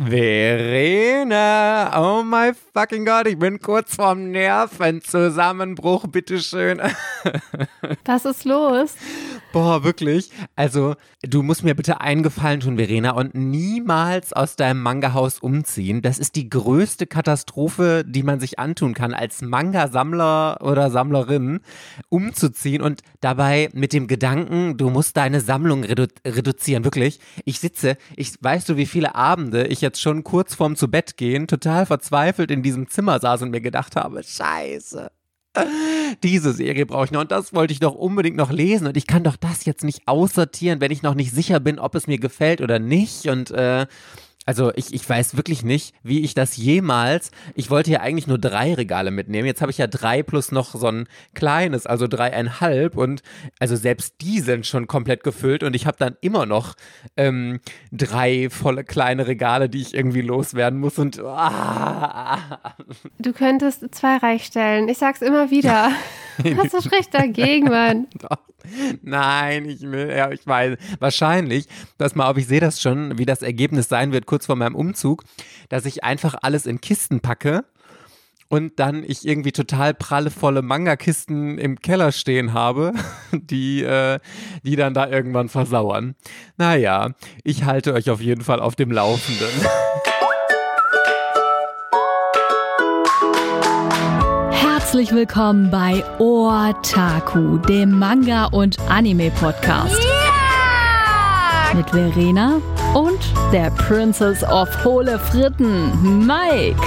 Verena, oh my fucking God, ich bin kurz vorm Nervenzusammenbruch, bitteschön. Was ist los? Boah, wirklich. Also, du musst mir bitte einen Gefallen tun, Verena, und niemals aus deinem Manga-Haus umziehen. Das ist die größte Katastrophe, die man sich antun kann, als Manga-Sammler oder Sammlerin umzuziehen und dabei mit dem Gedanken, du musst deine Sammlung redu reduzieren. Wirklich. Ich sitze, ich weißt du, wie viele Abende ich jetzt schon kurz vorm zu Bett gehen, total verzweifelt in diesem Zimmer saß und mir gedacht habe, scheiße diese Serie brauche ich noch und das wollte ich doch unbedingt noch lesen und ich kann doch das jetzt nicht aussortieren, wenn ich noch nicht sicher bin, ob es mir gefällt oder nicht und äh, also ich, ich weiß wirklich nicht, wie ich das jemals. Ich wollte ja eigentlich nur drei Regale mitnehmen. Jetzt habe ich ja drei plus noch so ein kleines, also dreieinhalb. Und also selbst die sind schon komplett gefüllt. Und ich habe dann immer noch ähm, drei volle kleine Regale, die ich irgendwie loswerden muss. Und ah. du könntest zwei reich stellen. Ich sag's immer wieder. Was du spricht dagegen, Mann? Doch. Nein, ich will, ja, ich weiß, wahrscheinlich, dass mal, ob ich sehe das schon, wie das Ergebnis sein wird, kurz vor meinem Umzug, dass ich einfach alles in Kisten packe und dann ich irgendwie total prallevolle Manga-Kisten im Keller stehen habe, die, äh, die dann da irgendwann versauern. Naja, ich halte euch auf jeden Fall auf dem Laufenden. Herzlich willkommen bei Otaku, dem Manga- und Anime-Podcast. Yeah! Mit Verena und der Princess of Hohle Fritten, Mike.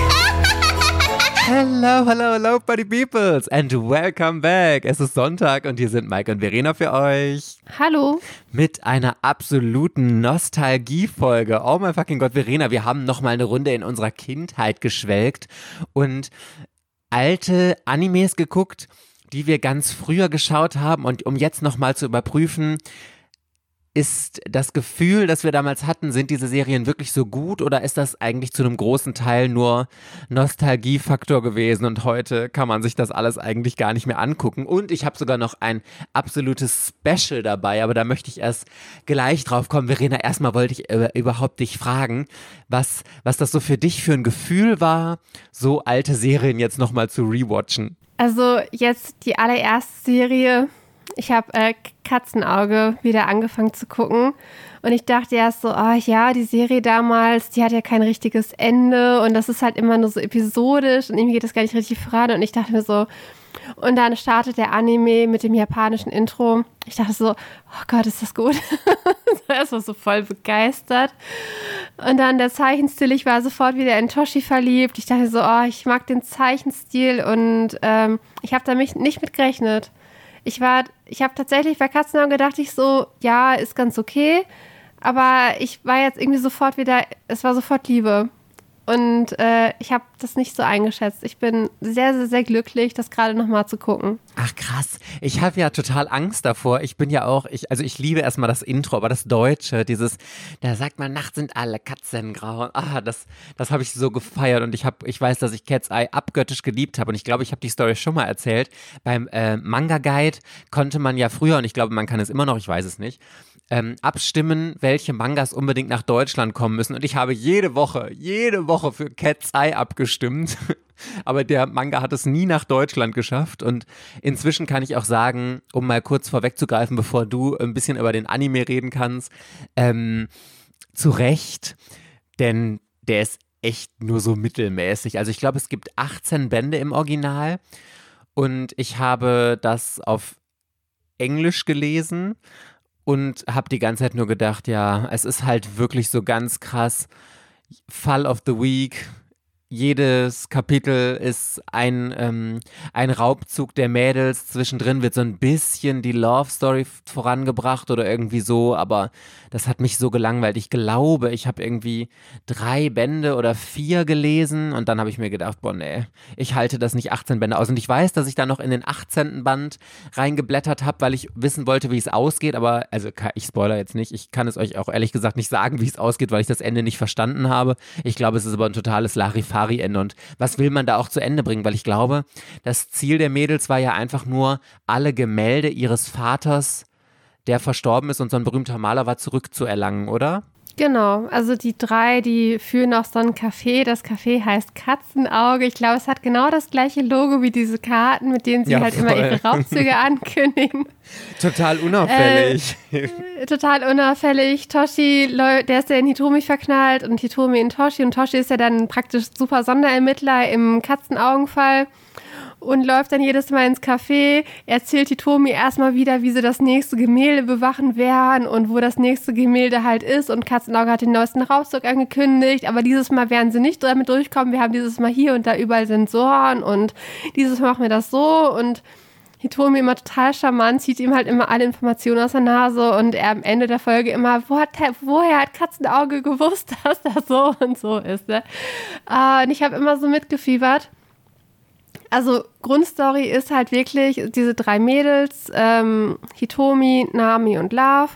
Hello, hello, hello, Buddy Peoples and welcome back. Es ist Sonntag und hier sind Mike und Verena für euch. Hallo. Mit einer absoluten Nostalgie-Folge. Oh mein fucking Gott, Verena, wir haben nochmal eine Runde in unserer Kindheit geschwelgt und alte Animes geguckt, die wir ganz früher geschaut haben und um jetzt nochmal zu überprüfen, ist das Gefühl, das wir damals hatten, sind diese Serien wirklich so gut oder ist das eigentlich zu einem großen Teil nur Nostalgiefaktor gewesen und heute kann man sich das alles eigentlich gar nicht mehr angucken? Und ich habe sogar noch ein absolutes Special dabei, aber da möchte ich erst gleich drauf kommen. Verena, erstmal wollte ich äh, überhaupt dich fragen, was, was das so für dich für ein Gefühl war, so alte Serien jetzt nochmal zu rewatchen. Also jetzt die allererste Serie, ich habe äh, Katzenauge wieder angefangen zu gucken. Und ich dachte erst so, oh ja, die Serie damals, die hat ja kein richtiges Ende und das ist halt immer nur so episodisch und irgendwie geht das gar nicht richtig voran. Und ich dachte mir so, und dann startet der Anime mit dem japanischen Intro. Ich dachte so, oh Gott, ist das gut. ich war so voll begeistert. Und dann der Zeichenstil, ich war sofort wieder in Toshi verliebt. Ich dachte so, oh, ich mag den Zeichenstil und ähm, ich habe da mich nicht mit gerechnet. Ich war, ich habe tatsächlich bei Katzenaugen gedacht, ich so, ja, ist ganz okay. Aber ich war jetzt irgendwie sofort wieder, es war sofort Liebe. Und äh, ich habe das nicht so eingeschätzt. Ich bin sehr, sehr, sehr glücklich, das gerade nochmal zu gucken. Ach krass. Ich habe ja total Angst davor. Ich bin ja auch, ich, also ich liebe erstmal das Intro, aber das Deutsche, dieses, da sagt man, nachts sind alle Katzen grau. Ah, das, das habe ich so gefeiert und ich habe, ich weiß, dass ich Cat's Eye abgöttisch geliebt habe und ich glaube, ich habe die Story schon mal erzählt. Beim äh, Manga Guide konnte man ja früher und ich glaube, man kann es immer noch, ich weiß es nicht ähm, abstimmen, welche Mangas unbedingt nach Deutschland kommen müssen. Und ich habe jede Woche, jede Woche für Cat's Eye abgestimmt. Aber der Manga hat es nie nach Deutschland geschafft. Und inzwischen kann ich auch sagen, um mal kurz vorwegzugreifen, bevor du ein bisschen über den Anime reden kannst, ähm, zu Recht, denn der ist echt nur so mittelmäßig. Also ich glaube, es gibt 18 Bände im Original und ich habe das auf Englisch gelesen und habe die ganze Zeit nur gedacht, ja, es ist halt wirklich so ganz krass. Fall of the Week, jedes Kapitel ist ein, ähm, ein Raubzug der Mädels. Zwischendrin wird so ein bisschen die Love Story vorangebracht oder irgendwie so, aber das hat mich so gelangweilt. Ich glaube, ich habe irgendwie drei Bände oder vier gelesen und dann habe ich mir gedacht, boah, nee, ich halte das nicht 18 Bände aus. Und ich weiß, dass ich da noch in den 18. Band reingeblättert habe, weil ich wissen wollte, wie es ausgeht, aber also ich spoiler jetzt nicht. Ich kann es euch auch ehrlich gesagt nicht sagen, wie es ausgeht, weil ich das Ende nicht verstanden habe. Ich glaube, es ist aber ein totales Larifar Larifari-Ende. Und was will man da auch zu Ende bringen? Weil ich glaube, das Ziel der Mädels war ja einfach nur, alle Gemälde ihres Vaters, der verstorben ist und so ein berühmter Maler war, zurückzuerlangen, oder? Genau, also die drei, die führen auch so ein Café. Das Café heißt Katzenauge. Ich glaube, es hat genau das gleiche Logo wie diese Karten, mit denen sie ja, halt voll. immer ihre Raubzüge ankündigen. Total unauffällig. Äh, total unauffällig. Toshi, der ist ja in Hitomi verknallt und Hitomi in Toshi. Und Toshi ist ja dann praktisch super Sonderermittler im Katzenaugenfall und läuft dann jedes Mal ins Café, erzählt die Tomi erstmal wieder, wie sie das nächste Gemälde bewachen werden und wo das nächste Gemälde halt ist. Und Katzenauge hat den neuesten Raubzug angekündigt, aber dieses Mal werden sie nicht damit durchkommen. Wir haben dieses Mal hier und da überall Sensoren und dieses Mal machen wir das so und Hitomi immer total charmant, zieht ihm halt immer alle Informationen aus der Nase und er am Ende der Folge immer, wo hat, woher hat Katzenauge gewusst, dass das so und so ist. Ne? Uh, und ich habe immer so mitgefiebert also Grundstory ist halt wirklich diese drei Mädels, ähm, Hitomi, Nami und Love,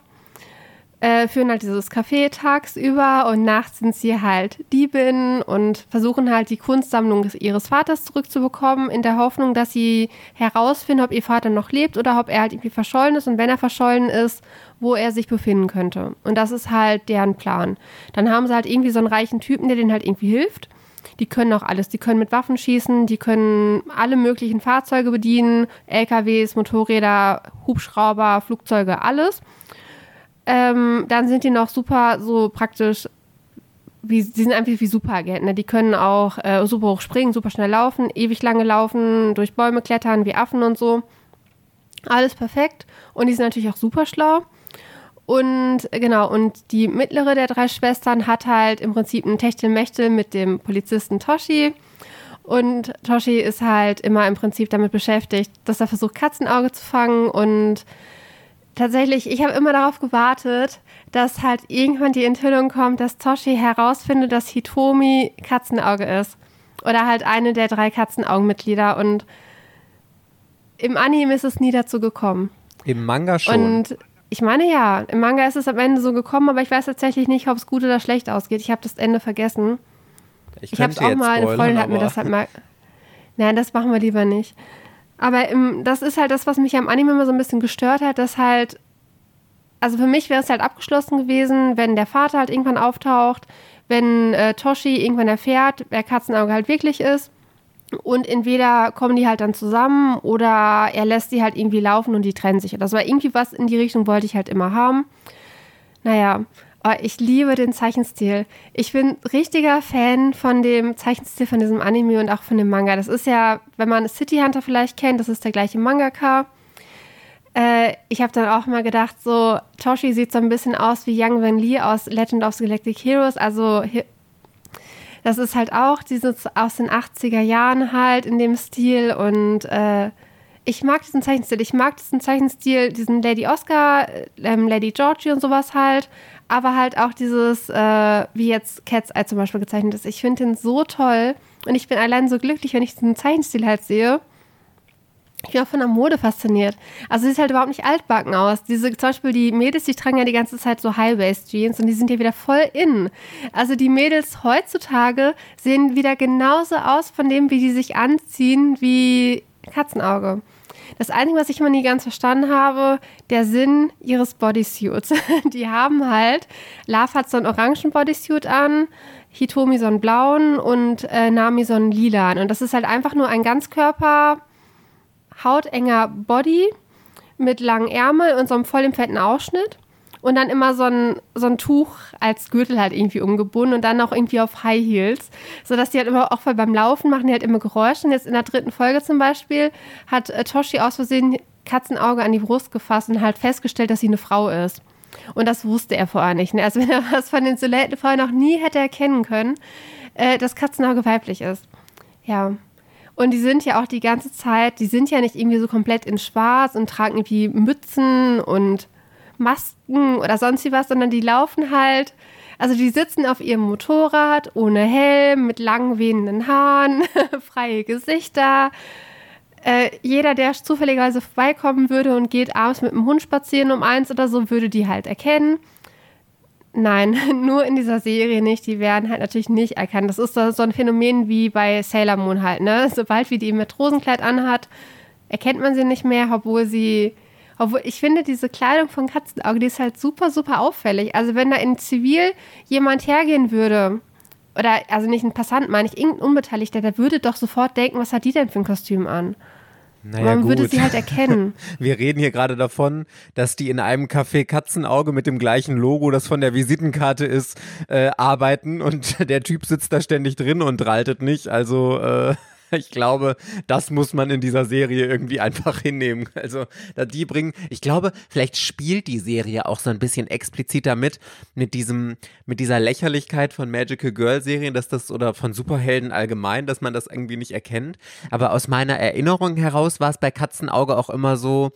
äh, führen halt dieses Café tagsüber und nachts sind sie halt Diebinnen und versuchen halt die Kunstsammlung ihres Vaters zurückzubekommen, in der Hoffnung, dass sie herausfinden, ob ihr Vater noch lebt oder ob er halt irgendwie verschollen ist und wenn er verschollen ist, wo er sich befinden könnte. Und das ist halt deren Plan. Dann haben sie halt irgendwie so einen reichen Typen, der denen halt irgendwie hilft die können auch alles. Die können mit Waffen schießen, die können alle möglichen Fahrzeuge bedienen, LKWs, Motorräder, Hubschrauber, Flugzeuge, alles. Ähm, dann sind die noch super so praktisch wie, die sind einfach wie Superagenten. Ne? Die können auch äh, super hoch springen, super schnell laufen, ewig lange laufen, durch Bäume klettern, wie Affen und so. Alles perfekt. Und die sind natürlich auch super schlau. Und genau, und die mittlere der drei Schwestern hat halt im Prinzip ein Techtelmechtel mit dem Polizisten Toshi. Und Toshi ist halt immer im Prinzip damit beschäftigt, dass er versucht, Katzenauge zu fangen. Und tatsächlich, ich habe immer darauf gewartet, dass halt irgendwann die Enthüllung kommt, dass Toshi herausfindet, dass Hitomi Katzenauge ist. Oder halt eine der drei Katzenaugenmitglieder. Und im Anime ist es nie dazu gekommen. Im Manga schon. Und ich meine ja, im Manga ist es am Ende so gekommen, aber ich weiß tatsächlich nicht, ob es gut oder schlecht ausgeht. Ich habe das Ende vergessen. Ich, ich habe es auch mal, eine Freundin hat mir das halt mal. Nein, das machen wir lieber nicht. Aber im, das ist halt das, was mich am Anime immer so ein bisschen gestört hat, dass halt, also für mich wäre es halt abgeschlossen gewesen, wenn der Vater halt irgendwann auftaucht, wenn äh, Toshi irgendwann erfährt, wer Katzenauge halt wirklich ist und entweder kommen die halt dann zusammen oder er lässt sie halt irgendwie laufen und die trennen sich. Das war irgendwie was in die Richtung, wollte ich halt immer haben. Naja, aber ich liebe den Zeichenstil. Ich bin richtiger Fan von dem Zeichenstil von diesem Anime und auch von dem Manga. Das ist ja, wenn man City Hunter vielleicht kennt, das ist der gleiche Mangaka. Äh, ich habe dann auch mal gedacht, so, Toshi sieht so ein bisschen aus wie Yang Wen Li aus Legend of the Galactic Heroes, also das ist halt auch dieses aus den 80er Jahren halt in dem Stil und äh, ich mag diesen Zeichenstil. Ich mag diesen Zeichenstil, diesen Lady Oscar, ähm, Lady Georgie und sowas halt. Aber halt auch dieses, äh, wie jetzt Cat's Eye zum Beispiel gezeichnet ist. Ich finde den so toll und ich bin allein so glücklich, wenn ich diesen Zeichenstil halt sehe. Ich bin auch von der Mode fasziniert. Also sie sieht halt überhaupt nicht altbacken aus. Diese, zum Beispiel die Mädels, die tragen ja die ganze Zeit so High-Waist-Jeans und die sind ja wieder voll in. Also die Mädels heutzutage sehen wieder genauso aus von dem, wie die sich anziehen, wie Katzenauge. Das Einzige, was ich immer nie ganz verstanden habe, der Sinn ihres Bodysuits. Die haben halt, Love hat so einen orangen Bodysuit an, Hitomi so einen blauen und äh, Nami so einen lilan. Und das ist halt einfach nur ein Ganzkörper- hautenger Body mit langen Ärmel und so einem voll im fetten Ausschnitt. Und dann immer so ein, so ein Tuch als Gürtel halt irgendwie umgebunden und dann auch irgendwie auf High Heels. Sodass die halt immer, auch beim Laufen machen die halt immer Geräusche. Und jetzt in der dritten Folge zum Beispiel hat äh, Toshi aus Versehen Katzenauge an die Brust gefasst und halt festgestellt, dass sie eine Frau ist. Und das wusste er vorher nicht. Ne? Also wenn er was von den Silhouetten vorher noch nie hätte erkennen können, äh, dass Katzenauge weiblich ist. Ja, und die sind ja auch die ganze Zeit, die sind ja nicht irgendwie so komplett in Schwarz und tragen irgendwie Mützen und Masken oder sonst wie was, sondern die laufen halt, also die sitzen auf ihrem Motorrad ohne Helm, mit lang wehenden Haaren, freie Gesichter. Äh, jeder, der zufälligerweise vorbeikommen würde und geht abends mit dem Hund spazieren um eins oder so, würde die halt erkennen. Nein, nur in dieser Serie nicht. Die werden halt natürlich nicht erkannt. Das ist so ein Phänomen wie bei Sailor Moon halt, ne? Sobald wie die Matrosenkleid anhat, erkennt man sie nicht mehr, obwohl sie, Obwohl ich finde, diese Kleidung von Katzenauge, die ist halt super, super auffällig. Also wenn da in Zivil jemand hergehen würde, oder also nicht ein Passant, meine ich, irgendein Unbeteiligter, der würde doch sofort denken, was hat die denn für ein Kostüm an? Naja, Man gut. würde sie halt erkennen. Wir reden hier gerade davon, dass die in einem Café Katzenauge mit dem gleichen Logo, das von der Visitenkarte ist, äh, arbeiten und der Typ sitzt da ständig drin und raltet nicht. Also äh, ich glaube, das muss man in dieser Serie irgendwie einfach hinnehmen. Also, die bringen, ich glaube, vielleicht spielt die Serie auch so ein bisschen expliziter mit, mit diesem, mit dieser Lächerlichkeit von Magical Girl Serien, dass das, oder von Superhelden allgemein, dass man das irgendwie nicht erkennt. Aber aus meiner Erinnerung heraus war es bei Katzenauge auch immer so,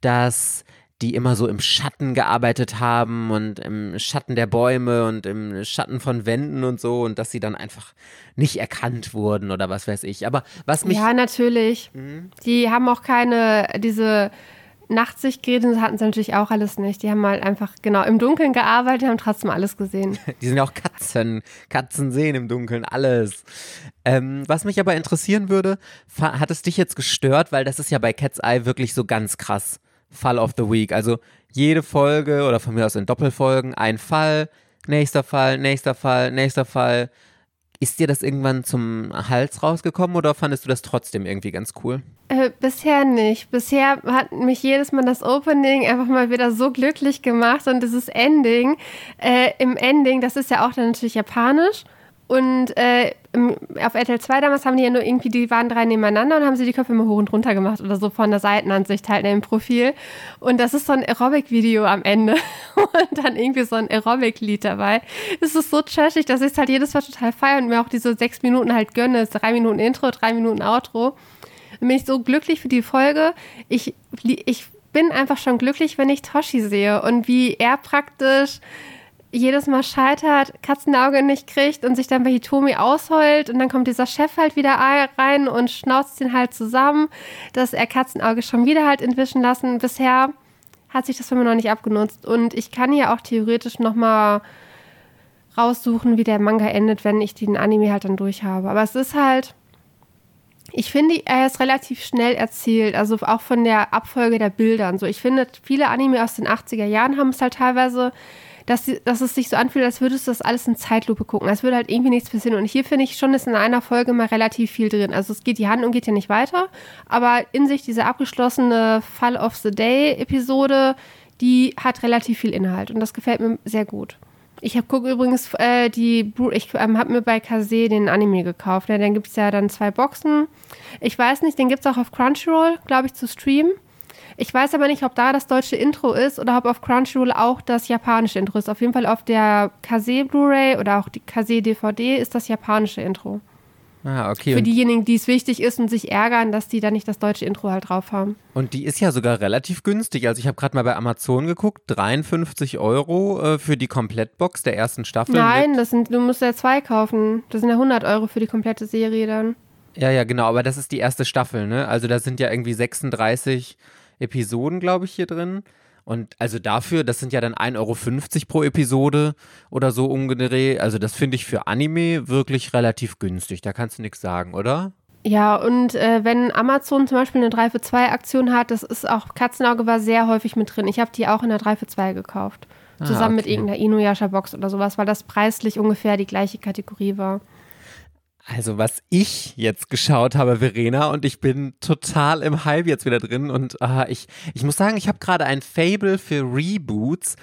dass die immer so im Schatten gearbeitet haben und im Schatten der Bäume und im Schatten von Wänden und so und dass sie dann einfach nicht erkannt wurden oder was weiß ich. Aber was mich. Ja, natürlich. Mhm. Die haben auch keine, diese Nachtsichtgeräte hatten sie natürlich auch alles nicht. Die haben halt einfach genau im Dunkeln gearbeitet, haben trotzdem alles gesehen. Die sind ja auch Katzen. Katzen sehen im Dunkeln alles. Ähm, was mich aber interessieren würde, hat es dich jetzt gestört, weil das ist ja bei Cat's Eye wirklich so ganz krass Fall of the Week. Also jede Folge oder von mir aus in Doppelfolgen ein Fall, nächster Fall, nächster Fall, nächster Fall. Ist dir das irgendwann zum Hals rausgekommen oder fandest du das trotzdem irgendwie ganz cool? Äh, bisher nicht. Bisher hat mich jedes Mal das Opening einfach mal wieder so glücklich gemacht und dieses Ending, äh, im Ending, das ist ja auch dann natürlich japanisch. Und äh, auf RTL 2 damals haben die ja nur irgendwie, die waren drei nebeneinander und haben sie die Köpfe immer hoch und runter gemacht oder so von der Seitenansicht halt in dem Profil. Und das ist so ein Aerobic-Video am Ende und dann irgendwie so ein Aerobic-Lied dabei. Es ist so trashig, dass ich es halt jedes Mal total feiere und mir auch diese sechs Minuten halt gönne. Drei Minuten Intro, drei Minuten Outro. Dann bin ich so glücklich für die Folge. Ich, ich bin einfach schon glücklich, wenn ich Toshi sehe und wie er praktisch jedes Mal scheitert, Katzenauge nicht kriegt und sich dann bei Hitomi ausheult und dann kommt dieser Chef halt wieder rein und schnauzt ihn halt zusammen, dass er Katzenauge schon wieder halt entwischen lassen. Bisher hat sich das für mich noch nicht abgenutzt und ich kann ja auch theoretisch noch mal raussuchen, wie der Manga endet, wenn ich den Anime halt dann durch habe. Aber es ist halt ich finde, er ist relativ schnell erzählt, also auch von der Abfolge der Bilder und so. Ich finde, viele Anime aus den 80er Jahren haben es halt teilweise dass, dass es sich so anfühlt, als würdest du das alles in Zeitlupe gucken. Als würde halt irgendwie nichts passieren. Und hier finde ich schon, ist in einer Folge mal relativ viel drin. Also es geht, die Handlung geht ja nicht weiter, aber in sich diese abgeschlossene Fall of the Day Episode, die hat relativ viel Inhalt und das gefällt mir sehr gut. Ich habe gucke übrigens äh, die, ich ähm, habe mir bei Kase den Anime gekauft. Ja, dann gibt es ja dann zwei Boxen. Ich weiß nicht, den gibt es auch auf Crunchyroll, glaube ich, zu streamen. Ich weiß aber nicht, ob da das deutsche Intro ist oder ob auf Crunchyroll auch das japanische Intro ist. Auf jeden Fall auf der Kase Blu-ray oder auch die Kase DVD ist das japanische Intro. Ah, okay. Für diejenigen, die es wichtig ist und sich ärgern, dass die da nicht das deutsche Intro halt drauf haben. Und die ist ja sogar relativ günstig. Also ich habe gerade mal bei Amazon geguckt, 53 Euro äh, für die Komplettbox der ersten Staffel. Nein, das sind, du musst ja zwei kaufen. Das sind ja 100 Euro für die komplette Serie dann. Ja, ja, genau. Aber das ist die erste Staffel, ne? Also da sind ja irgendwie 36 Episoden, glaube ich, hier drin. Und also dafür, das sind ja dann 1,50 Euro pro Episode oder so umgedreht. Also das finde ich für Anime wirklich relativ günstig. Da kannst du nichts sagen, oder? Ja, und äh, wenn Amazon zum Beispiel eine 3 für 2 Aktion hat, das ist auch, Katzenauge war sehr häufig mit drin. Ich habe die auch in der 3 für 2 gekauft. Ah, Zusammen okay. mit irgendeiner Inuyasha-Box oder sowas, weil das preislich ungefähr die gleiche Kategorie war. Also was ich jetzt geschaut habe, Verena, und ich bin total im Hype jetzt wieder drin. Und äh, ich, ich muss sagen, ich habe gerade ein Fable für Reboots.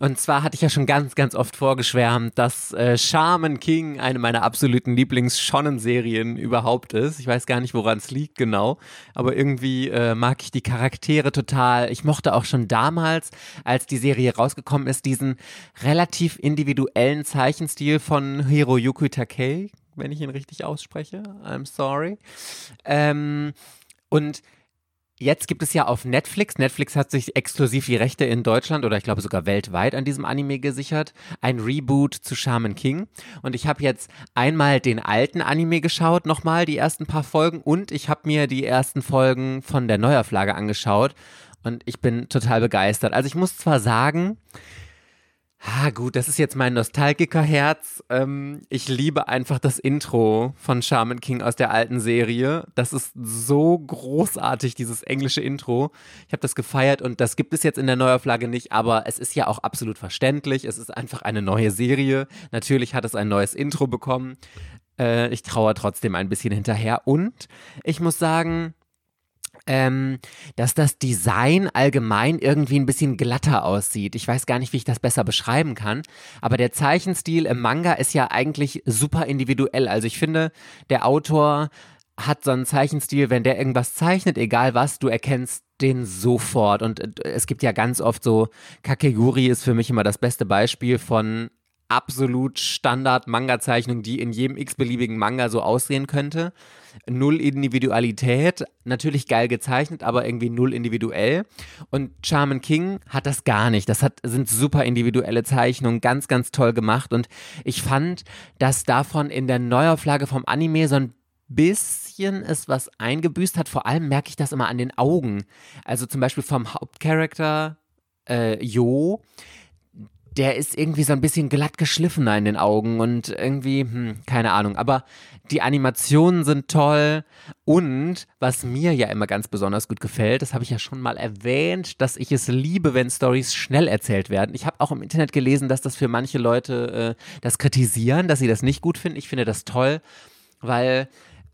Und zwar hatte ich ja schon ganz, ganz oft vorgeschwärmt, dass äh, Shaman King eine meiner absoluten Lieblings-Shonen-Serien überhaupt ist. Ich weiß gar nicht, woran es liegt genau, aber irgendwie äh, mag ich die Charaktere total. Ich mochte auch schon damals, als die Serie rausgekommen ist, diesen relativ individuellen Zeichenstil von Hiroyuki Takei wenn ich ihn richtig ausspreche. I'm sorry. Ähm, und Jetzt gibt es ja auf Netflix, Netflix hat sich exklusiv die Rechte in Deutschland oder ich glaube sogar weltweit an diesem Anime gesichert, ein Reboot zu Shaman King. Und ich habe jetzt einmal den alten Anime geschaut, nochmal die ersten paar Folgen und ich habe mir die ersten Folgen von der Neuauflage angeschaut und ich bin total begeistert. Also ich muss zwar sagen, Ah, gut, das ist jetzt mein Nostalgikerherz. Ähm, ich liebe einfach das Intro von Shaman King aus der alten Serie. Das ist so großartig, dieses englische Intro. Ich habe das gefeiert und das gibt es jetzt in der Neuauflage nicht, aber es ist ja auch absolut verständlich. Es ist einfach eine neue Serie. Natürlich hat es ein neues Intro bekommen. Äh, ich traue trotzdem ein bisschen hinterher und ich muss sagen, ähm, dass das Design allgemein irgendwie ein bisschen glatter aussieht. Ich weiß gar nicht, wie ich das besser beschreiben kann, aber der Zeichenstil im Manga ist ja eigentlich super individuell. Also ich finde, der Autor hat so einen Zeichenstil, wenn der irgendwas zeichnet, egal was, du erkennst den sofort. Und äh, es gibt ja ganz oft so, Kakeguri ist für mich immer das beste Beispiel von absolut Standard-Manga-Zeichnung, die in jedem x-beliebigen Manga so aussehen könnte. Null Individualität, natürlich geil gezeichnet, aber irgendwie null individuell. Und Charmin King hat das gar nicht. Das hat, sind super individuelle Zeichnungen, ganz, ganz toll gemacht. Und ich fand, dass davon in der Neuauflage vom Anime so ein bisschen ist was eingebüßt hat. Vor allem merke ich das immer an den Augen. Also zum Beispiel vom Hauptcharakter äh, Jo der ist irgendwie so ein bisschen glatt geschliffener in den Augen und irgendwie, hm, keine Ahnung. Aber die Animationen sind toll und was mir ja immer ganz besonders gut gefällt, das habe ich ja schon mal erwähnt, dass ich es liebe, wenn Stories schnell erzählt werden. Ich habe auch im Internet gelesen, dass das für manche Leute äh, das kritisieren, dass sie das nicht gut finden. Ich finde das toll, weil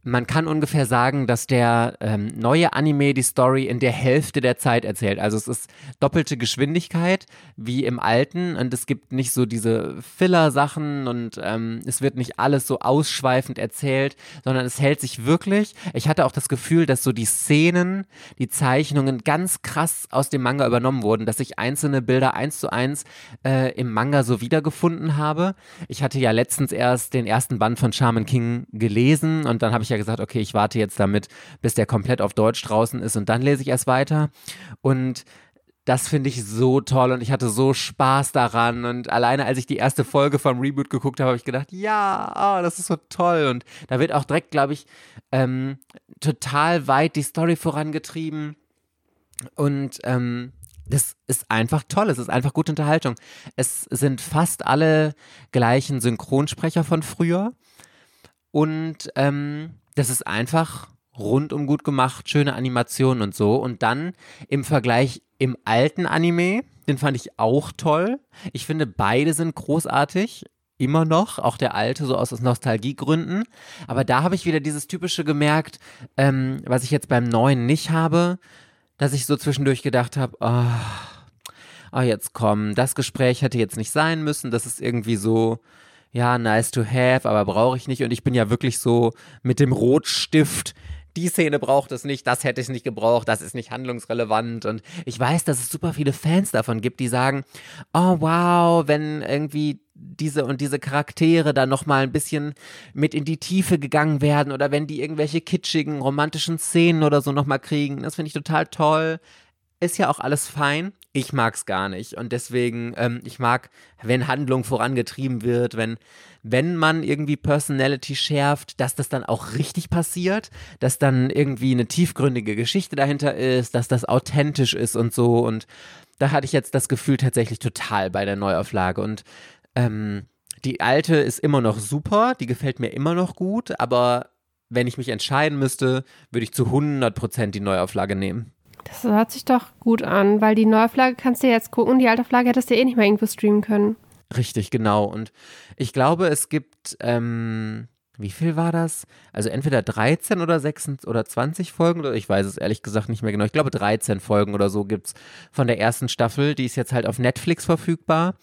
man kann ungefähr sagen, dass der ähm, neue Anime die Story in der Hälfte der Zeit erzählt. Also es ist doppelte Geschwindigkeit wie im alten und es gibt nicht so diese Filler-Sachen und ähm, es wird nicht alles so ausschweifend erzählt, sondern es hält sich wirklich. Ich hatte auch das Gefühl, dass so die Szenen, die Zeichnungen ganz krass aus dem Manga übernommen wurden, dass ich einzelne Bilder eins zu eins äh, im Manga so wiedergefunden habe. Ich hatte ja letztens erst den ersten Band von Shaman King gelesen und dann habe ich ja ja gesagt, okay, ich warte jetzt damit, bis der komplett auf Deutsch draußen ist und dann lese ich erst weiter. Und das finde ich so toll und ich hatte so Spaß daran. Und alleine als ich die erste Folge vom Reboot geguckt habe, habe ich gedacht, ja, oh, das ist so toll. Und da wird auch direkt, glaube ich, ähm, total weit die Story vorangetrieben. Und ähm, das ist einfach toll. Es ist einfach gute Unterhaltung. Es sind fast alle gleichen Synchronsprecher von früher. Und ähm, das ist einfach rundum gut gemacht, schöne Animationen und so. Und dann im Vergleich im alten Anime, den fand ich auch toll. Ich finde, beide sind großartig. Immer noch, auch der alte, so aus Nostalgiegründen. Aber da habe ich wieder dieses typische gemerkt, ähm, was ich jetzt beim neuen nicht habe, dass ich so zwischendurch gedacht habe, oh, oh, jetzt komm, das Gespräch hätte jetzt nicht sein müssen. Das ist irgendwie so, ja, nice to have, aber brauche ich nicht. Und ich bin ja wirklich so mit dem Rotstift. Die Szene braucht es nicht, das hätte ich nicht gebraucht, das ist nicht handlungsrelevant. Und ich weiß, dass es super viele Fans davon gibt, die sagen, oh wow, wenn irgendwie diese und diese Charaktere da nochmal ein bisschen mit in die Tiefe gegangen werden oder wenn die irgendwelche kitschigen romantischen Szenen oder so nochmal kriegen, das finde ich total toll. Ist ja auch alles fein ich mag es gar nicht. Und deswegen, ähm, ich mag, wenn Handlung vorangetrieben wird, wenn, wenn man irgendwie Personality schärft, dass das dann auch richtig passiert, dass dann irgendwie eine tiefgründige Geschichte dahinter ist, dass das authentisch ist und so. Und da hatte ich jetzt das Gefühl tatsächlich total bei der Neuauflage. Und ähm, die alte ist immer noch super, die gefällt mir immer noch gut, aber wenn ich mich entscheiden müsste, würde ich zu 100% die Neuauflage nehmen. Das hört sich doch gut an, weil die Neuauflage kannst du jetzt gucken, die alte Flagge hättest du eh nicht mehr irgendwo streamen können. Richtig, genau. Und ich glaube, es gibt, ähm, wie viel war das? Also entweder 13 oder 6 oder 20 Folgen, oder ich weiß es ehrlich gesagt nicht mehr genau. Ich glaube 13 Folgen oder so gibt es von der ersten Staffel. Die ist jetzt halt auf Netflix verfügbar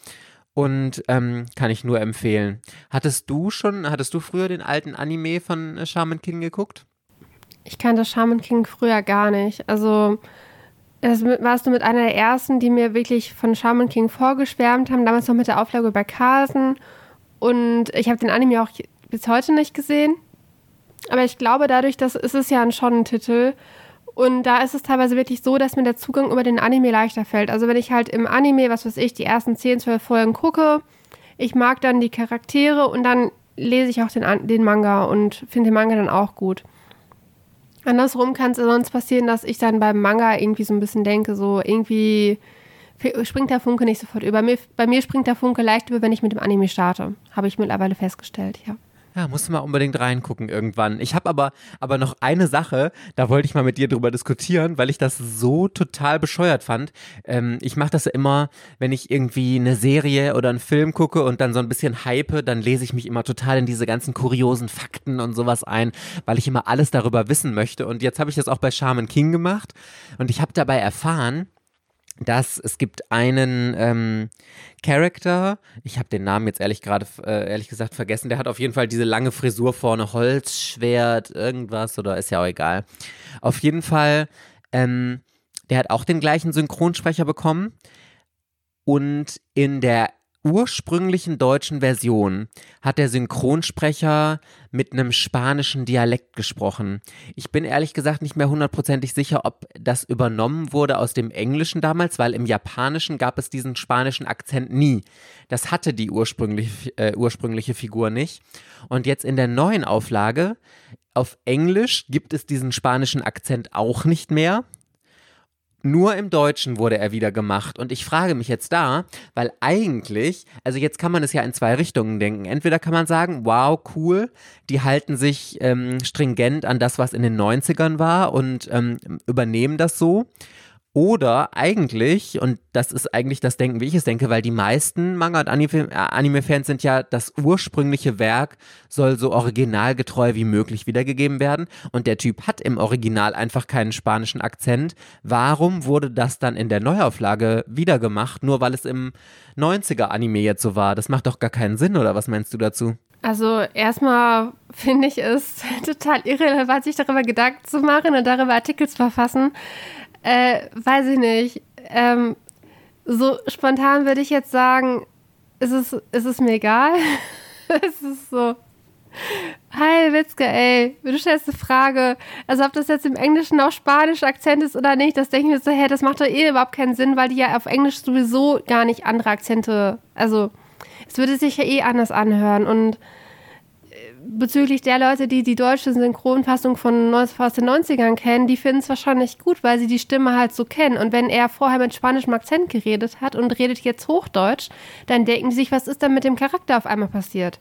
und ähm, kann ich nur empfehlen. Hattest du schon, hattest du früher den alten Anime von Shaman King geguckt? Ich kannte Shaman King früher gar nicht. Also das warst du mit einer der ersten, die mir wirklich von Shaman King vorgeschwärmt haben, damals noch mit der Auflage bei Carlsen. Und ich habe den Anime auch bis heute nicht gesehen. Aber ich glaube, dadurch, dass es ist ja ein Shonen-Titel. Und da ist es teilweise wirklich so, dass mir der Zugang über den Anime leichter fällt. Also wenn ich halt im Anime, was weiß ich, die ersten 10, 12 Folgen gucke, ich mag dann die Charaktere und dann lese ich auch den, den Manga und finde den Manga dann auch gut. Andersrum kann es sonst passieren, dass ich dann beim Manga irgendwie so ein bisschen denke, so irgendwie springt der Funke nicht sofort über. Bei mir, bei mir springt der Funke leicht über, wenn ich mit dem Anime starte. Habe ich mittlerweile festgestellt, ja. Ja, musst du mal unbedingt reingucken irgendwann. Ich habe aber, aber noch eine Sache, da wollte ich mal mit dir drüber diskutieren, weil ich das so total bescheuert fand. Ähm, ich mache das immer, wenn ich irgendwie eine Serie oder einen Film gucke und dann so ein bisschen hype, dann lese ich mich immer total in diese ganzen kuriosen Fakten und sowas ein, weil ich immer alles darüber wissen möchte. Und jetzt habe ich das auch bei Shaman King gemacht und ich habe dabei erfahren, dass es gibt einen ähm, Charakter, ich habe den Namen jetzt ehrlich gerade äh, ehrlich gesagt vergessen, der hat auf jeden Fall diese lange Frisur vorne, Holzschwert, irgendwas oder ist ja auch egal. Auf jeden Fall, ähm, der hat auch den gleichen Synchronsprecher bekommen und in der ursprünglichen deutschen Version hat der Synchronsprecher mit einem spanischen Dialekt gesprochen. Ich bin ehrlich gesagt nicht mehr hundertprozentig sicher, ob das übernommen wurde aus dem Englischen damals, weil im Japanischen gab es diesen spanischen Akzent nie. Das hatte die ursprüngliche, äh, ursprüngliche Figur nicht. Und jetzt in der neuen Auflage auf Englisch gibt es diesen spanischen Akzent auch nicht mehr. Nur im Deutschen wurde er wieder gemacht. Und ich frage mich jetzt da, weil eigentlich, also jetzt kann man es ja in zwei Richtungen denken. Entweder kann man sagen, wow, cool, die halten sich ähm, stringent an das, was in den 90ern war und ähm, übernehmen das so. Oder eigentlich, und das ist eigentlich das Denken, wie ich es denke, weil die meisten Manga- und äh, Anime-Fans sind ja, das ursprüngliche Werk soll so originalgetreu wie möglich wiedergegeben werden. Und der Typ hat im Original einfach keinen spanischen Akzent. Warum wurde das dann in der Neuauflage wiedergemacht, nur weil es im 90er-Anime jetzt so war? Das macht doch gar keinen Sinn, oder was meinst du dazu? Also erstmal finde ich es total irrelevant, sich darüber Gedanken zu machen und darüber Artikel zu verfassen. Äh, weiß ich nicht. Ähm, so spontan würde ich jetzt sagen, ist es, ist es mir egal. es ist so. Hi, Witzke, ey, du stellst eine Frage. Also, ob das jetzt im Englischen auch Spanisch Akzent ist oder nicht, das denke ich mir so, hä, das macht doch eh überhaupt keinen Sinn, weil die ja auf Englisch sowieso gar nicht andere Akzente, also, es würde sich ja eh anders anhören und bezüglich der Leute, die die deutsche Synchronfassung von aus den 90ern kennen, die finden es wahrscheinlich gut, weil sie die Stimme halt so kennen. Und wenn er vorher mit spanischem Akzent geredet hat und redet jetzt Hochdeutsch, dann denken sie sich, was ist denn mit dem Charakter auf einmal passiert?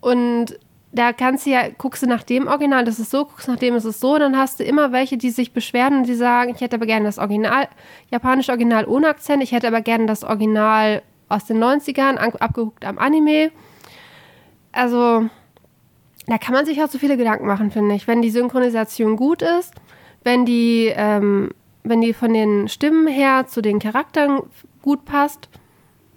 Und da kannst du ja, guckst du nach dem Original, das ist so, guckst nach dem, ist es so, dann hast du immer welche, die sich beschweren und die sagen, ich hätte aber gerne das Original, japanische Original ohne Akzent, ich hätte aber gerne das Original aus den 90ern, abgeguckt am Anime. Also, da kann man sich auch so viele Gedanken machen, finde ich. Wenn die Synchronisation gut ist, wenn die, ähm, wenn die von den Stimmen her zu den Charakteren gut passt,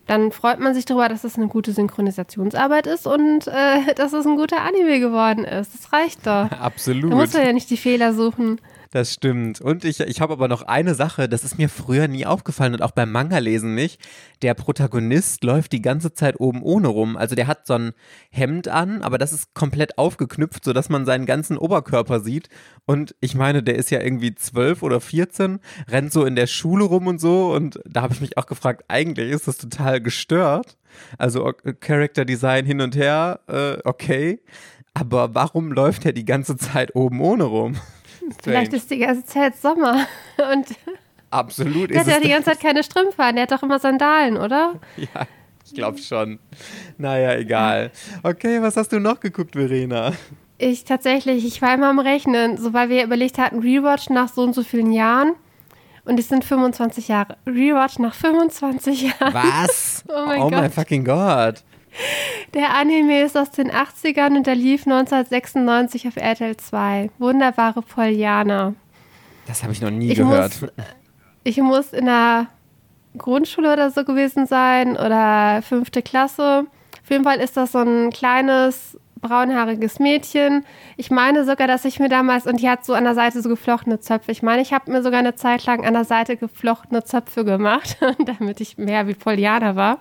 dann freut man sich darüber, dass es eine gute Synchronisationsarbeit ist und äh, dass es ein guter Anime geworden ist. Das reicht doch. Absolut. Da muss man ja nicht die Fehler suchen. Das stimmt. Und ich, ich habe aber noch eine Sache, das ist mir früher nie aufgefallen und auch beim Manga-Lesen nicht. Der Protagonist läuft die ganze Zeit oben ohne rum. Also der hat so ein Hemd an, aber das ist komplett aufgeknüpft, sodass man seinen ganzen Oberkörper sieht. Und ich meine, der ist ja irgendwie zwölf oder vierzehn, rennt so in der Schule rum und so. Und da habe ich mich auch gefragt, eigentlich ist das total gestört. Also Character Design hin und her, äh, okay. Aber warum läuft er die ganze Zeit oben ohne rum? Vielleicht ist die ganze Zeit Sommer und Absolut. Der hat ja die ganze Zeit keine Strümpfe an, der hat doch immer Sandalen, oder? Ja, ich glaube schon. Naja, egal. Okay, was hast du noch geguckt, Verena? Ich tatsächlich, ich war immer am Rechnen, so weil wir überlegt hatten, Rewatch nach so und so vielen Jahren. Und es sind 25 Jahre. Rewatch nach 25 Jahren. Was? oh mein oh Gott. Oh mein fucking Gott. Der Anime ist aus den 80ern und der lief 1996 auf RTL 2. Wunderbare Poliana. Das habe ich noch nie ich gehört. Muss, ich muss in der Grundschule oder so gewesen sein oder fünfte Klasse. Auf jeden Fall ist das so ein kleines braunhaariges Mädchen. Ich meine sogar, dass ich mir damals, und die hat so an der Seite so geflochtene Zöpfe. Ich meine, ich habe mir sogar eine Zeit lang an der Seite geflochtene Zöpfe gemacht, damit ich mehr wie Poliana war.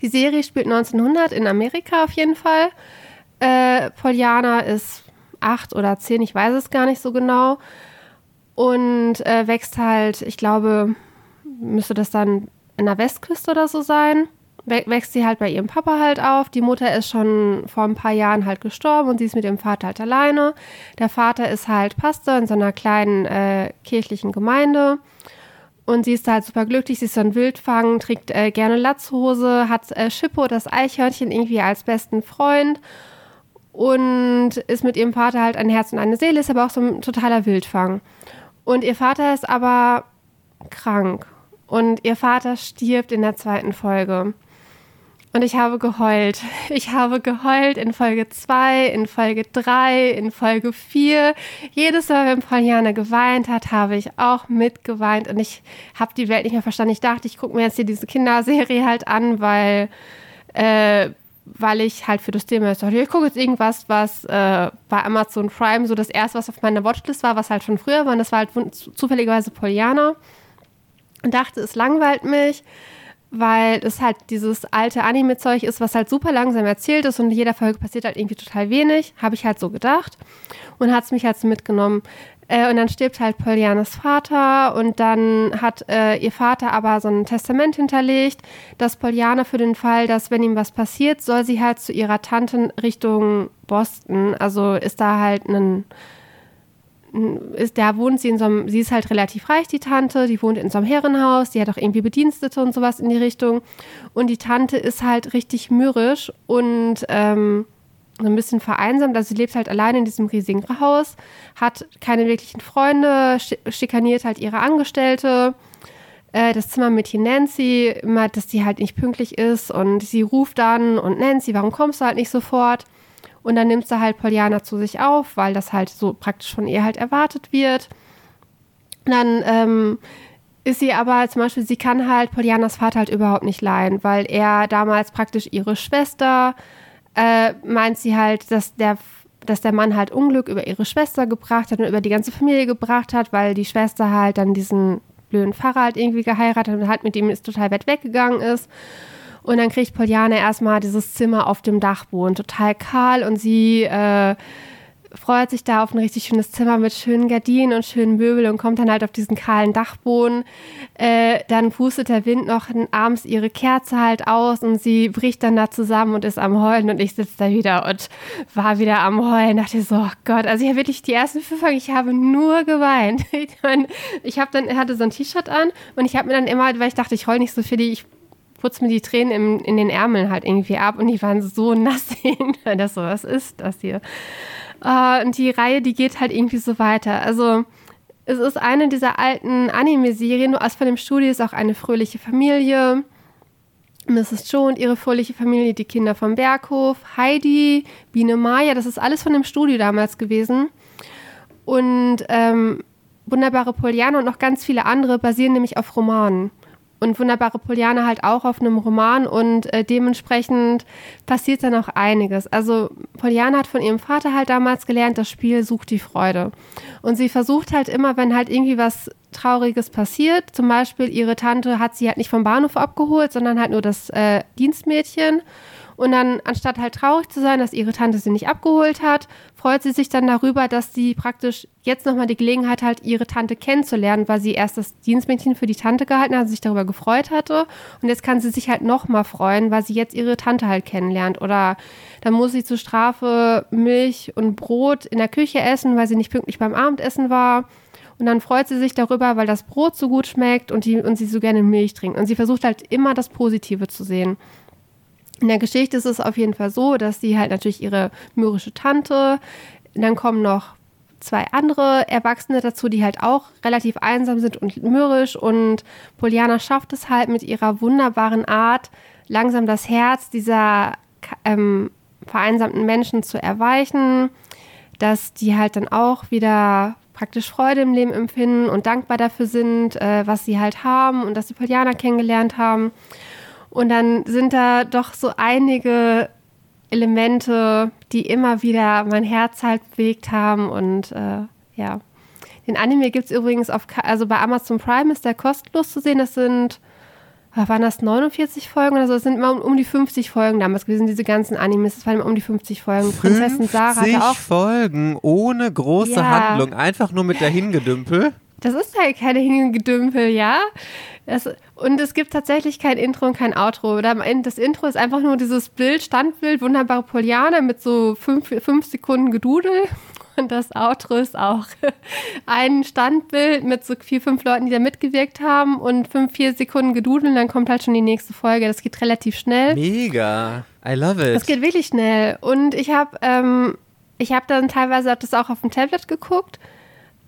Die Serie spielt 1900 in Amerika auf jeden Fall. Äh, Poliana ist acht oder zehn, ich weiß es gar nicht so genau. Und äh, wächst halt, ich glaube, müsste das dann in der Westküste oder so sein. wächst sie halt bei ihrem Papa halt auf. Die Mutter ist schon vor ein paar Jahren halt gestorben und sie ist mit ihrem Vater halt alleine. Der Vater ist halt Pastor in so einer kleinen äh, kirchlichen Gemeinde. Und sie ist halt super glücklich, sie ist so ein Wildfang, trägt äh, gerne Latzhose, hat äh, Schippo, das Eichhörnchen, irgendwie als besten Freund und ist mit ihrem Vater halt ein Herz und eine Seele, ist aber auch so ein totaler Wildfang. Und ihr Vater ist aber krank und ihr Vater stirbt in der zweiten Folge. Und ich habe geheult. Ich habe geheult in Folge 2, in Folge 3, in Folge 4. Jedes Mal, wenn Pauliane geweint hat, habe ich auch mitgeweint. Und ich habe die Welt nicht mehr verstanden. Ich dachte, ich gucke mir jetzt hier diese Kinderserie halt an, weil, äh, weil ich halt für das Thema dachte, ich gucke jetzt irgendwas, was äh, bei Amazon Prime so das erste, was auf meiner Watchlist war, was halt schon früher war. Und das war halt zufälligerweise Poliana. Und dachte, es langweilt mich weil es halt dieses alte Anime-Zeug ist, was halt super langsam erzählt ist und in jeder Folge passiert halt irgendwie total wenig. Habe ich halt so gedacht und hat es mich halt so mitgenommen. Äh, und dann stirbt halt Polianas Vater und dann hat äh, ihr Vater aber so ein Testament hinterlegt, dass Poliana für den Fall, dass wenn ihm was passiert, soll sie halt zu ihrer Tante Richtung Boston, also ist da halt ein ist, da wohnt sie in so einem, sie ist halt relativ reich, die Tante, die wohnt in so einem Herrenhaus, die hat auch irgendwie Bedienstete und sowas in die Richtung. Und die Tante ist halt richtig mürrisch und ähm, so ein bisschen vereinsamt. Also sie lebt halt allein in diesem riesigen Haus, hat keine wirklichen Freunde, schikaniert halt ihre Angestellte. Äh, das Zimmermädchen Nancy, immer, dass die halt nicht pünktlich ist und sie ruft dann und Nancy, warum kommst du halt nicht sofort? Und dann nimmst du halt Poliana zu sich auf, weil das halt so praktisch von ihr halt erwartet wird. Dann ähm, ist sie aber zum Beispiel, sie kann halt Polianas Vater halt überhaupt nicht leihen, weil er damals praktisch ihre Schwester äh, meint sie halt, dass der dass der Mann halt Unglück über ihre Schwester gebracht hat und über die ganze Familie gebracht hat, weil die Schwester halt dann diesen blöden Pfarrer halt irgendwie geheiratet und halt mit ihm ist total weit weggegangen ist. Und dann kriegt Poliana erstmal dieses Zimmer auf dem Dachboden, total kahl und sie äh, freut sich da auf ein richtig schönes Zimmer mit schönen Gardinen und schönen Möbeln und kommt dann halt auf diesen kahlen Dachboden. Äh, dann pustet der Wind noch abends ihre Kerze halt aus und sie bricht dann da zusammen und ist am Heulen und ich sitze da wieder und war wieder am Heulen. Dachte so, oh Gott, also ich habe wirklich die ersten fünf ich habe nur geweint. ich, mein, dann, hatte so ein T-Shirt an und ich habe mir dann immer, weil ich dachte, ich heule nicht so viel, ich putze mir die Tränen im, in den Ärmeln halt irgendwie ab und die waren so nass. das so, was ist das hier? Uh, und die Reihe, die geht halt irgendwie so weiter. Also es ist eine dieser alten Anime-Serien, nur aus von dem Studio ist auch eine fröhliche Familie. Mrs. Joe und ihre fröhliche Familie, die Kinder vom Berghof, Heidi, Biene Maya, das ist alles von dem Studio damals gewesen. Und ähm, Wunderbare Poliana und noch ganz viele andere basieren nämlich auf Romanen und Wunderbare Poliane halt auch auf einem Roman und äh, dementsprechend passiert dann auch einiges. Also Poliane hat von ihrem Vater halt damals gelernt, das Spiel sucht die Freude. Und sie versucht halt immer, wenn halt irgendwie was Trauriges passiert, zum Beispiel ihre Tante hat sie halt nicht vom Bahnhof abgeholt, sondern halt nur das äh, Dienstmädchen und dann, anstatt halt traurig zu sein, dass ihre Tante sie nicht abgeholt hat, freut sie sich dann darüber, dass sie praktisch jetzt nochmal die Gelegenheit hat, ihre Tante kennenzulernen, weil sie erst das Dienstmädchen für die Tante gehalten hat, sich darüber gefreut hatte. Und jetzt kann sie sich halt nochmal freuen, weil sie jetzt ihre Tante halt kennenlernt. Oder dann muss sie zur Strafe Milch und Brot in der Küche essen, weil sie nicht pünktlich beim Abendessen war. Und dann freut sie sich darüber, weil das Brot so gut schmeckt und, die, und sie so gerne Milch trinkt. Und sie versucht halt immer das Positive zu sehen. In der Geschichte ist es auf jeden Fall so, dass sie halt natürlich ihre mürrische Tante, dann kommen noch zwei andere Erwachsene dazu, die halt auch relativ einsam sind und mürrisch und Poliana schafft es halt mit ihrer wunderbaren Art, langsam das Herz dieser ähm, vereinsamten Menschen zu erweichen, dass die halt dann auch wieder praktisch Freude im Leben empfinden und dankbar dafür sind, äh, was sie halt haben und dass sie Poliana kennengelernt haben. Und dann sind da doch so einige Elemente, die immer wieder mein Herz halt bewegt haben. Und äh, ja, den Anime gibt es übrigens auf, also bei Amazon Prime ist der kostenlos zu sehen. Das sind, waren das 49 Folgen oder so? Es sind immer um, um, die 50 Folgen damals gewesen, diese ganzen Animes. Es waren immer um die 50 Folgen. 50 Prinzessin Sarah hatte auch. Folgen ohne große ja. Handlung, einfach nur mit dahingedümpel. Das ist halt keine Hingedümpel, ja. Das, und es gibt tatsächlich kein Intro und kein Outro. Das Intro ist einfach nur dieses Bild, Standbild, wunderbare Poliane mit so fünf, fünf Sekunden Gedudel. Und das Outro ist auch ein Standbild mit so vier, fünf Leuten, die da mitgewirkt haben und fünf, vier Sekunden gedudeln, dann kommt halt schon die nächste Folge. Das geht relativ schnell. Mega. I love it. Das geht wirklich schnell. Und ich habe ähm, ich hab dann teilweise das auch auf dem Tablet geguckt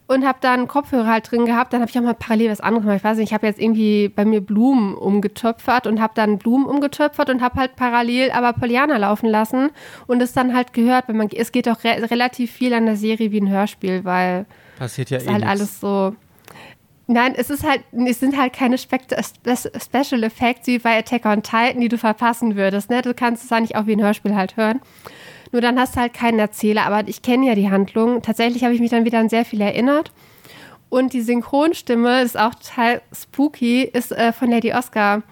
und habe dann Kopfhörer halt drin gehabt. Dann habe ich auch mal parallel was anderes gemacht. Ich weiß nicht, ich habe jetzt irgendwie bei mir Blumen umgetöpfert und habe dann Blumen umgetöpfert und habe halt parallel aber Poliana laufen lassen und es dann halt gehört. Wenn man, es geht auch re relativ viel an der Serie wie ein Hörspiel, weil passiert ja es eh halt nichts. alles so. Nein, es ist halt, es sind halt keine Spekt Special Effects wie bei Attack on Titan, die du verpassen würdest. Ne? Du kannst es eigentlich auch wie ein Hörspiel halt hören. Nur dann hast du halt keinen Erzähler, aber ich kenne ja die Handlung. Tatsächlich habe ich mich dann wieder an sehr viel erinnert. Und die Synchronstimme ist auch total spooky, ist äh, von Lady Oscar.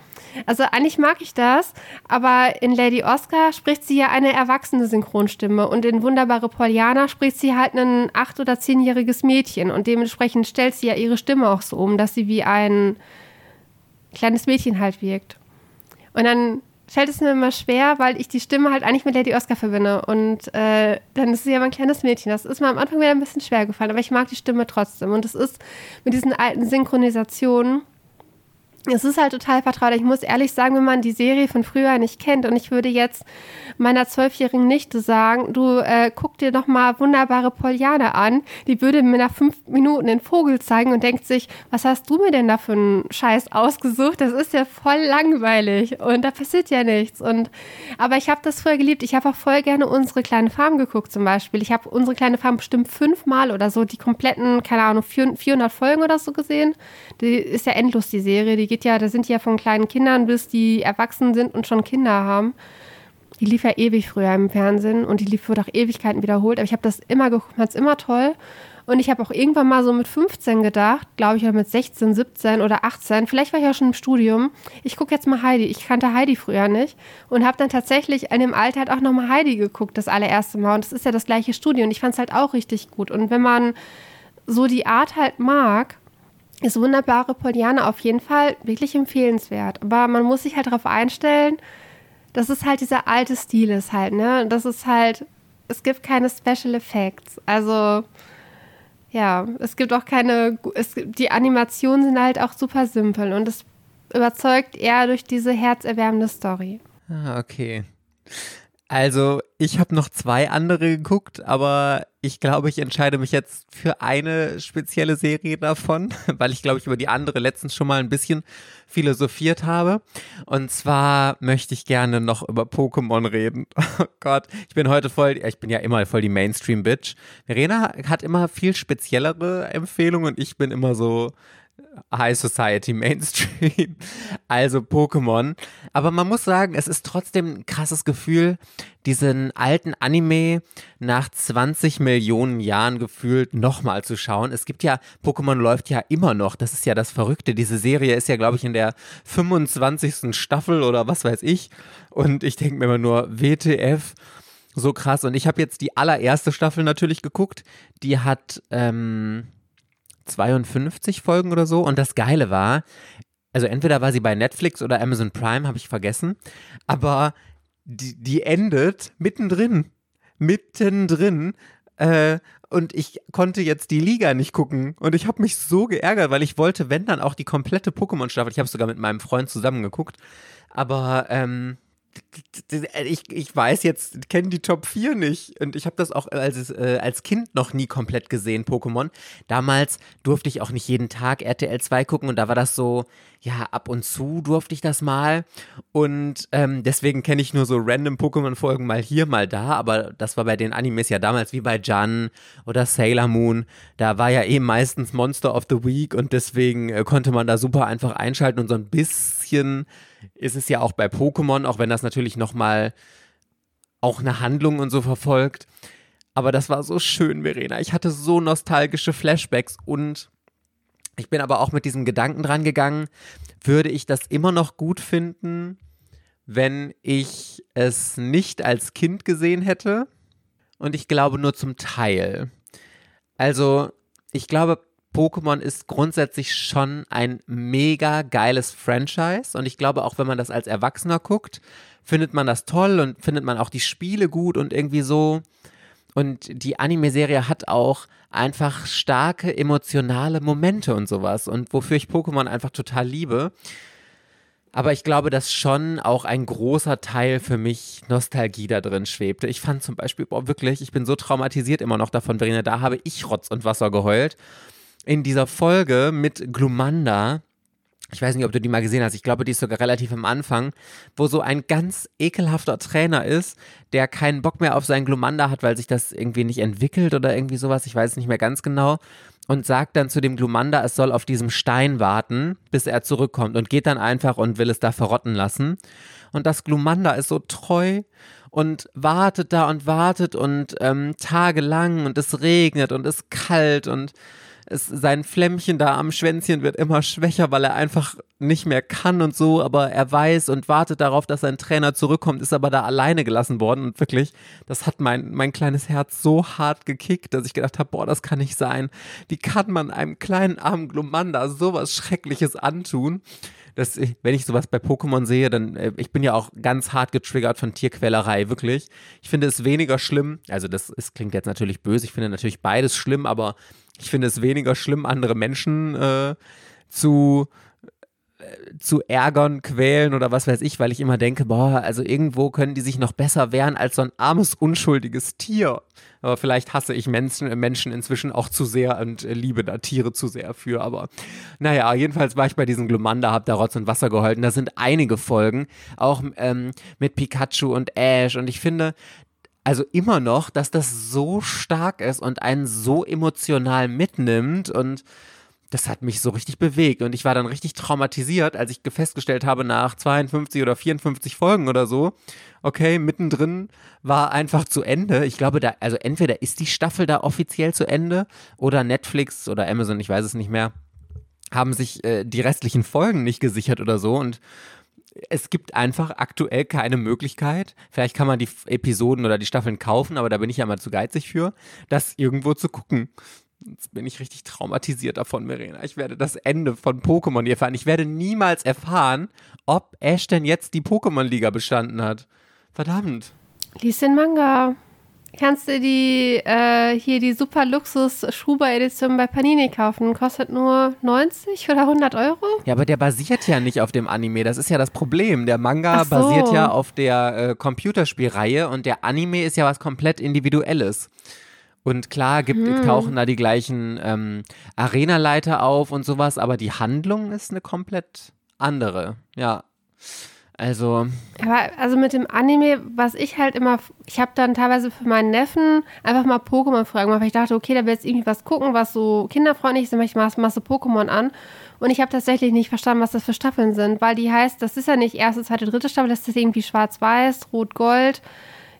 Also eigentlich mag ich das, aber in Lady Oscar spricht sie ja eine erwachsene Synchronstimme und in Wunderbare Poliana spricht sie halt ein acht- oder zehnjähriges Mädchen und dementsprechend stellt sie ja ihre Stimme auch so um, dass sie wie ein kleines Mädchen halt wirkt. Und dann fällt es mir immer schwer, weil ich die Stimme halt eigentlich mit Lady Oscar verbinde. Und äh, dann ist sie ja mein kleines Mädchen. Das ist mir am Anfang wieder ein bisschen schwer gefallen, aber ich mag die Stimme trotzdem. Und es ist mit diesen alten Synchronisationen, es ist halt total vertraut. Ich muss ehrlich sagen, wenn man die Serie von früher nicht kennt und ich würde jetzt meiner zwölfjährigen Nichte sagen, du äh, guck dir doch mal wunderbare Poliane an, die würde mir nach fünf Minuten den Vogel zeigen und denkt sich, was hast du mir denn da für einen Scheiß ausgesucht? Das ist ja voll langweilig und da passiert ja nichts. Und aber ich habe das früher geliebt. Ich habe auch voll gerne unsere kleine Farm geguckt zum Beispiel. Ich habe unsere kleine Farm bestimmt fünfmal oder so die kompletten, keine Ahnung, 400 Folgen oder so gesehen. Die ist ja endlos die Serie. Die geht ja, da sind die ja von kleinen Kindern bis die erwachsen sind und schon Kinder haben. Die lief ja ewig früher im Fernsehen und die lief wurde auch Ewigkeiten wiederholt. Aber ich habe das immer geguckt, fand es immer toll. Und ich habe auch irgendwann mal so mit 15 gedacht, glaube ich, oder mit 16, 17 oder 18, vielleicht war ich ja schon im Studium, ich gucke jetzt mal Heidi. Ich kannte Heidi früher nicht und habe dann tatsächlich in dem Alter halt auch nochmal Heidi geguckt, das allererste Mal. Und das ist ja das gleiche Studio und ich fand es halt auch richtig gut. Und wenn man so die Art halt mag, ist wunderbare Poliana auf jeden Fall wirklich empfehlenswert. Aber man muss sich halt darauf einstellen, dass es halt dieser alte Stil ist halt, ne? Das ist halt, es gibt keine Special Effects. Also, ja, es gibt auch keine, es, die Animationen sind halt auch super simpel und es überzeugt eher durch diese herzerwärmende Story. Ah, okay. Also, ich habe noch zwei andere geguckt, aber ich glaube, ich entscheide mich jetzt für eine spezielle Serie davon, weil ich glaube, ich über die andere letztens schon mal ein bisschen philosophiert habe. Und zwar möchte ich gerne noch über Pokémon reden. Oh Gott, ich bin heute voll, ich bin ja immer voll die Mainstream-Bitch. Verena hat immer viel speziellere Empfehlungen und ich bin immer so High Society Mainstream, also Pokémon. Aber man muss sagen, es ist trotzdem ein krasses Gefühl, diesen alten Anime nach 20 Millionen Jahren gefühlt nochmal zu schauen. Es gibt ja, Pokémon läuft ja immer noch, das ist ja das Verrückte. Diese Serie ist ja, glaube ich, in der 25. Staffel oder was weiß ich. Und ich denke mir immer nur, WTF, so krass. Und ich habe jetzt die allererste Staffel natürlich geguckt. Die hat, ähm, 52 Folgen oder so. Und das Geile war, also entweder war sie bei Netflix oder Amazon Prime, habe ich vergessen. Aber die, die endet mittendrin. Mittendrin. Äh, und ich konnte jetzt die Liga nicht gucken. Und ich habe mich so geärgert, weil ich wollte, wenn dann auch die komplette Pokémon-Staffel. Ich habe sogar mit meinem Freund zusammen geguckt. Aber ähm, ich, ich weiß jetzt, kenne die Top 4 nicht. Und ich habe das auch als, äh, als Kind noch nie komplett gesehen, Pokémon. Damals durfte ich auch nicht jeden Tag RTL 2 gucken und da war das so, ja, ab und zu durfte ich das mal. Und ähm, deswegen kenne ich nur so random Pokémon-Folgen mal hier, mal da. Aber das war bei den Animes ja damals wie bei Jan oder Sailor Moon. Da war ja eben meistens Monster of the Week und deswegen äh, konnte man da super einfach einschalten und so ein bisschen ist es ja auch bei Pokémon, auch wenn das natürlich nochmal auch eine Handlung und so verfolgt. Aber das war so schön, Verena. Ich hatte so nostalgische Flashbacks und ich bin aber auch mit diesem Gedanken dran gegangen, würde ich das immer noch gut finden, wenn ich es nicht als Kind gesehen hätte? Und ich glaube nur zum Teil. Also, ich glaube, Pokémon ist grundsätzlich schon ein mega geiles Franchise und ich glaube auch, wenn man das als Erwachsener guckt, findet man das toll und findet man auch die Spiele gut und irgendwie so. Und die Anime-Serie hat auch einfach starke emotionale Momente und sowas. Und wofür ich Pokémon einfach total liebe. Aber ich glaube, dass schon auch ein großer Teil für mich Nostalgie da drin schwebte. Ich fand zum Beispiel, boah, wirklich, ich bin so traumatisiert immer noch davon, Verena, da habe ich Rotz und Wasser geheult. In dieser Folge mit Glumanda, ich weiß nicht, ob du die mal gesehen hast, ich glaube, die ist sogar relativ am Anfang, wo so ein ganz ekelhafter Trainer ist, der keinen Bock mehr auf seinen Glumanda hat, weil sich das irgendwie nicht entwickelt oder irgendwie sowas, ich weiß nicht mehr ganz genau. Und sagt dann zu dem Glumanda, es soll auf diesem Stein warten, bis er zurückkommt und geht dann einfach und will es da verrotten lassen. Und das Glumanda ist so treu und wartet da und wartet und ähm, tagelang und es regnet und es ist kalt und es, sein Flämmchen da am Schwänzchen wird immer schwächer, weil er einfach nicht mehr kann und so, aber er weiß und wartet darauf, dass sein Trainer zurückkommt, ist aber da alleine gelassen worden und wirklich, das hat mein, mein kleines Herz so hart gekickt, dass ich gedacht habe, boah, das kann nicht sein. Wie kann man einem kleinen armen Glumanda sowas Schreckliches antun? Das, wenn ich sowas bei Pokémon sehe, dann, äh, ich bin ja auch ganz hart getriggert von Tierquälerei, wirklich. Ich finde es weniger schlimm, also das, das klingt jetzt natürlich böse, ich finde natürlich beides schlimm, aber ich finde es weniger schlimm, andere Menschen äh, zu äh, zu ärgern, quälen oder was weiß ich, weil ich immer denke, boah, also irgendwo können die sich noch besser wehren als so ein armes, unschuldiges Tier. Aber vielleicht hasse ich Menschen, Menschen inzwischen auch zu sehr und liebe da Tiere zu sehr für. Aber naja, jedenfalls war ich bei diesem Glumanda, hab da Rotz und Wasser geholfen. Da sind einige Folgen, auch ähm, mit Pikachu und Ash. Und ich finde, also immer noch, dass das so stark ist und einen so emotional mitnimmt und das hat mich so richtig bewegt und ich war dann richtig traumatisiert, als ich festgestellt habe nach 52 oder 54 Folgen oder so, okay, mittendrin war einfach zu Ende. Ich glaube, da, also entweder ist die Staffel da offiziell zu Ende oder Netflix oder Amazon, ich weiß es nicht mehr, haben sich äh, die restlichen Folgen nicht gesichert oder so und es gibt einfach aktuell keine Möglichkeit, vielleicht kann man die Episoden oder die Staffeln kaufen, aber da bin ich ja mal zu geizig für, das irgendwo zu gucken. Jetzt bin ich richtig traumatisiert davon, Verena. Ich werde das Ende von Pokémon nie erfahren. Ich werde niemals erfahren, ob Ash denn jetzt die Pokémon-Liga bestanden hat. Verdammt. Lies den Manga. Kannst du die äh, hier die super Luxus Schuber Edition bei Panini kaufen? Kostet nur 90 oder 100 Euro? Ja, aber der basiert ja nicht auf dem Anime. Das ist ja das Problem. Der Manga so. basiert ja auf der äh, Computerspielreihe und der Anime ist ja was komplett Individuelles. Und klar gibt, hm. tauchen da die gleichen ähm, Arenaleiter auf und sowas, aber die Handlung ist eine komplett andere. Ja. Also. Aber also mit dem Anime, was ich halt immer, ich habe dann teilweise für meinen Neffen einfach mal Pokémon-Fragen gemacht, weil ich dachte, okay, da will jetzt irgendwie was gucken, was so kinderfreundlich ist, dann ich mal Masse Pokémon an. Und ich habe tatsächlich nicht verstanden, was das für Staffeln sind, weil die heißt, das ist ja nicht erste, zweite, dritte Staffel, das ist irgendwie schwarz-weiß, rot-gold,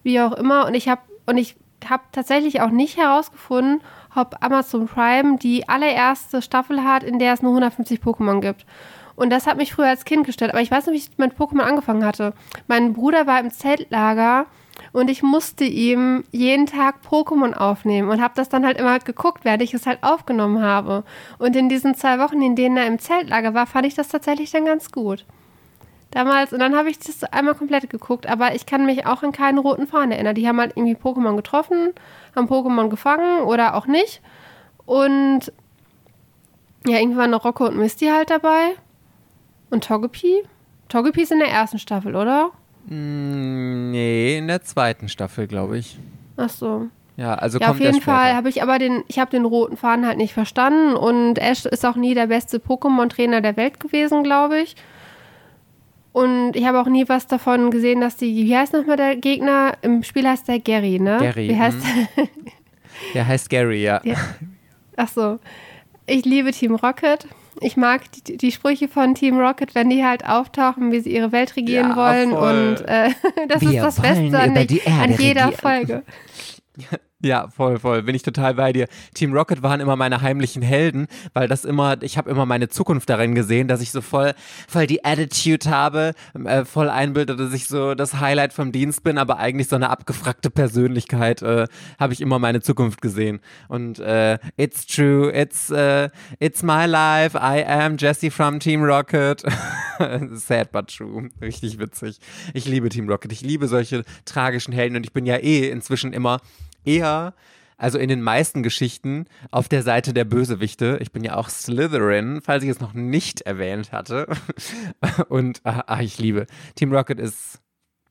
wie auch immer. Und ich habe, und ich habe tatsächlich auch nicht herausgefunden, ob Amazon Prime die allererste Staffel hat, in der es nur 150 Pokémon gibt. Und das hat mich früher als Kind gestellt. Aber ich weiß noch, wie ich mit Pokémon angefangen hatte. Mein Bruder war im Zeltlager und ich musste ihm jeden Tag Pokémon aufnehmen und habe das dann halt immer geguckt, während ich es halt aufgenommen habe. Und in diesen zwei Wochen, in denen er im Zeltlager war, fand ich das tatsächlich dann ganz gut. Damals, und dann habe ich das einmal komplett geguckt, aber ich kann mich auch an keinen roten Faden erinnern. Die haben halt irgendwie Pokémon getroffen, haben Pokémon gefangen oder auch nicht. Und ja, irgendwie waren noch Rocco und Misty halt dabei. Und Togepi? Togepi ist in der ersten Staffel, oder? Mm, nee, in der zweiten Staffel, glaube ich. Ach so. Ja, also ja, kommt auf jeden Fall habe ich aber den, ich habe den roten Faden halt nicht verstanden und Ash ist auch nie der beste Pokémon-Trainer der Welt gewesen, glaube ich. Und ich habe auch nie was davon gesehen, dass die, wie heißt nochmal der Gegner? Im Spiel heißt der Gary, ne? Gary. Wie heißt mhm. der? der heißt Gary, ja. ja. Ach so. Ich liebe Team Rocket ich mag die, die, Sprüche von Team Rocket, wenn die halt auftauchen, wie sie ihre Welt regieren ja, wollen. Voll. Und äh, das Wir ist das Beste an, an jeder regieren. Folge. Ja, voll, voll. Bin ich total bei dir. Team Rocket waren immer meine heimlichen Helden, weil das immer, ich habe immer meine Zukunft darin gesehen, dass ich so voll, voll die Attitude habe, äh, voll einbilde, dass ich so das Highlight vom Dienst bin, aber eigentlich so eine abgefragte Persönlichkeit äh, habe ich immer meine Zukunft gesehen. Und äh, it's true, it's uh, it's my life. I am Jesse from Team Rocket. Sad but true. Richtig witzig. Ich liebe Team Rocket. Ich liebe solche tragischen Helden und ich bin ja eh inzwischen immer eher also in den meisten Geschichten auf der Seite der Bösewichte. Ich bin ja auch Slytherin, falls ich es noch nicht erwähnt hatte. Und ach, ich liebe. Team Rocket ist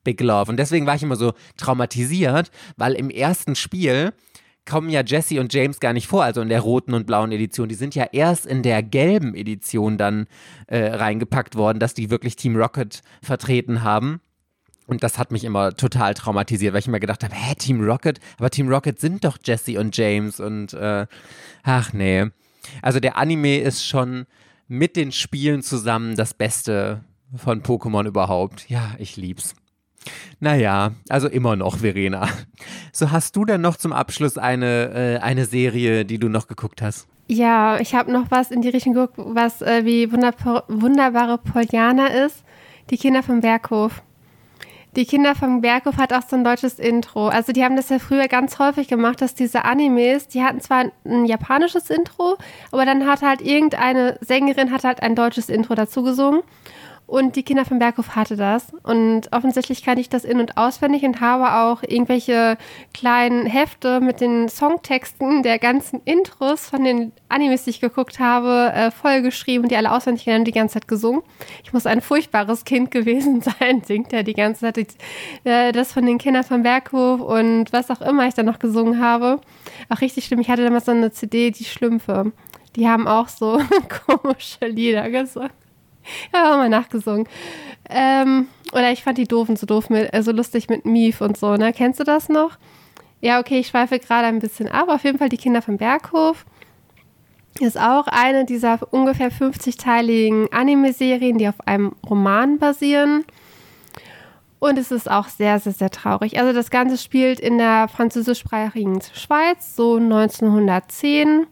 Big Love. Und deswegen war ich immer so traumatisiert, weil im ersten Spiel kommen ja Jesse und James gar nicht vor, also in der roten und blauen Edition. Die sind ja erst in der gelben Edition dann äh, reingepackt worden, dass die wirklich Team Rocket vertreten haben. Und das hat mich immer total traumatisiert, weil ich immer gedacht habe, hä, Team Rocket? Aber Team Rocket sind doch Jesse und James und äh, ach nee. Also der Anime ist schon mit den Spielen zusammen das Beste von Pokémon überhaupt. Ja, ich lieb's. Naja, also immer noch, Verena. So, hast du denn noch zum Abschluss eine, äh, eine Serie, die du noch geguckt hast? Ja, ich habe noch was in die Richtung geguckt, was äh, wie wunderbar, wunderbare Poliana ist. Die Kinder vom Berghof. Die Kinder vom Berghof hat auch so ein deutsches Intro. Also die haben das ja früher ganz häufig gemacht, dass diese Animes, die hatten zwar ein japanisches Intro, aber dann hat halt irgendeine Sängerin hat halt ein deutsches Intro dazu gesungen. Und die Kinder vom Berghof hatte das. Und offensichtlich kann ich das in- und auswendig und habe auch irgendwelche kleinen Hefte mit den Songtexten der ganzen Intros von den Animes, die ich geguckt habe, äh, vollgeschrieben und die alle auswendig gelernt die ganze Zeit gesungen. Ich muss ein furchtbares Kind gewesen sein, singt er die ganze Zeit. Äh, das von den Kindern vom Berghof und was auch immer ich da noch gesungen habe. Auch richtig schlimm. Ich hatte damals so eine CD, die Schlümpfe. Die haben auch so komische Lieder gesungen. Ja, auch mal nachgesungen. Ähm, oder ich fand die Doofen so doof, mit, äh, lustig mit Mief und so, ne? Kennst du das noch? Ja, okay, ich schweife gerade ein bisschen ab. Auf jeden Fall die Kinder vom Berghof. Ist auch eine dieser ungefähr 50-teiligen Anime-Serien, die auf einem Roman basieren. Und es ist auch sehr, sehr, sehr traurig. Also das Ganze spielt in der französischsprachigen Schweiz, so 1910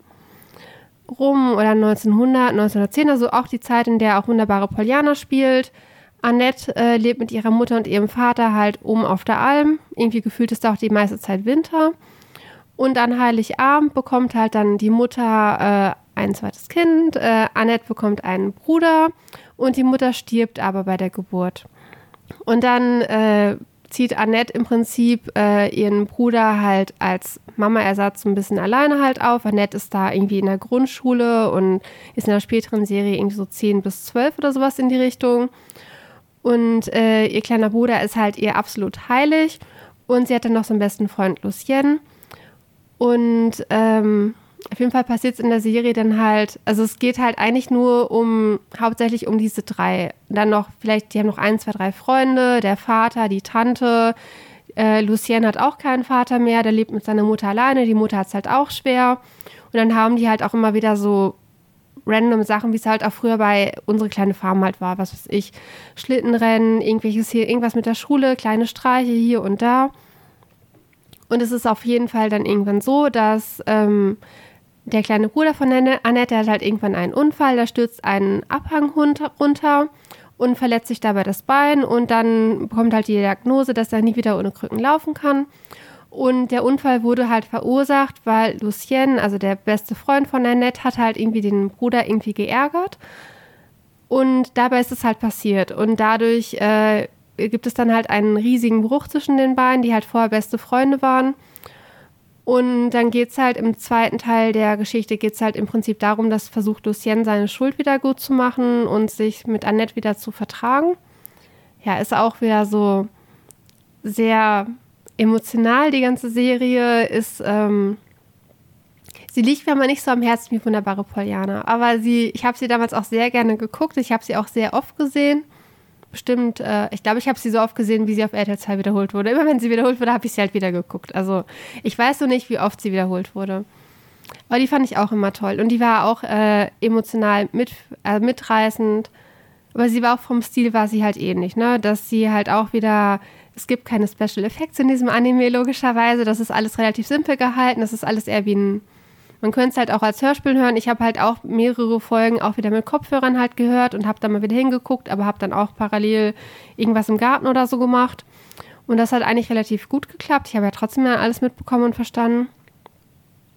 rum oder 1900, 1910, also auch die Zeit, in der auch wunderbare Poliana spielt. Annette äh, lebt mit ihrer Mutter und ihrem Vater halt oben auf der Alm. Irgendwie gefühlt ist da auch die meiste Zeit Winter. Und an Heiligabend bekommt halt dann die Mutter äh, ein zweites Kind. Äh, Annette bekommt einen Bruder und die Mutter stirbt aber bei der Geburt. Und dann äh, zieht Annette im Prinzip äh, ihren Bruder halt als Mama-Ersatz ein bisschen alleine halt auf. Annette ist da irgendwie in der Grundschule und ist in der späteren Serie irgendwie so 10 bis 12 oder sowas in die Richtung. Und äh, ihr kleiner Bruder ist halt ihr absolut heilig. Und sie hat dann noch so einen besten Freund Lucien. Und ähm, auf jeden Fall passiert es in der Serie dann halt, also es geht halt eigentlich nur um, hauptsächlich um diese drei. Dann noch, vielleicht, die haben noch ein, zwei, drei Freunde, der Vater, die Tante. Äh, Lucien hat auch keinen Vater mehr, der lebt mit seiner Mutter alleine, die Mutter hat es halt auch schwer. Und dann haben die halt auch immer wieder so random Sachen, wie es halt auch früher bei unsere kleine Farm halt war, was weiß ich, Schlittenrennen, irgendwelches hier, irgendwas mit der Schule, kleine Streiche hier und da. Und es ist auf jeden Fall dann irgendwann so, dass ähm, der kleine Bruder von Annette, hat halt irgendwann einen Unfall, da stürzt ein Abhang runter und verletzt sich dabei das Bein und dann bekommt halt die Diagnose, dass er nie wieder ohne Krücken laufen kann. Und der Unfall wurde halt verursacht, weil Lucien, also der beste Freund von Annette, hat halt irgendwie den Bruder irgendwie geärgert. Und dabei ist es halt passiert. Und dadurch äh, gibt es dann halt einen riesigen Bruch zwischen den beiden, die halt vorher beste Freunde waren. Und dann geht es halt im zweiten Teil der Geschichte geht es halt im Prinzip darum, dass versucht Lucien seine Schuld wieder gut zu machen und sich mit Annette wieder zu vertragen. Ja, ist auch wieder so sehr emotional, die ganze Serie. Ist, ähm, sie liegt mir aber nicht so am Herzen wie wunderbare Poliana. Aber sie, ich habe sie damals auch sehr gerne geguckt. Ich habe sie auch sehr oft gesehen bestimmt, äh, ich glaube, ich habe sie so oft gesehen, wie sie auf RTL 2 wiederholt wurde. Immer wenn sie wiederholt wurde, habe ich sie halt wieder geguckt. Also ich weiß noch nicht, wie oft sie wiederholt wurde. Aber die fand ich auch immer toll. Und die war auch äh, emotional mit, äh, mitreißend. Aber sie war auch vom Stil war sie halt ähnlich, ne? Dass sie halt auch wieder, es gibt keine Special Effects in diesem Anime logischerweise. Das ist alles relativ simpel gehalten. Das ist alles eher wie ein man könnte es halt auch als Hörspiel hören. Ich habe halt auch mehrere Folgen auch wieder mit Kopfhörern halt gehört und habe da mal wieder hingeguckt, aber habe dann auch parallel irgendwas im Garten oder so gemacht. Und das hat eigentlich relativ gut geklappt. Ich habe ja trotzdem alles mitbekommen und verstanden.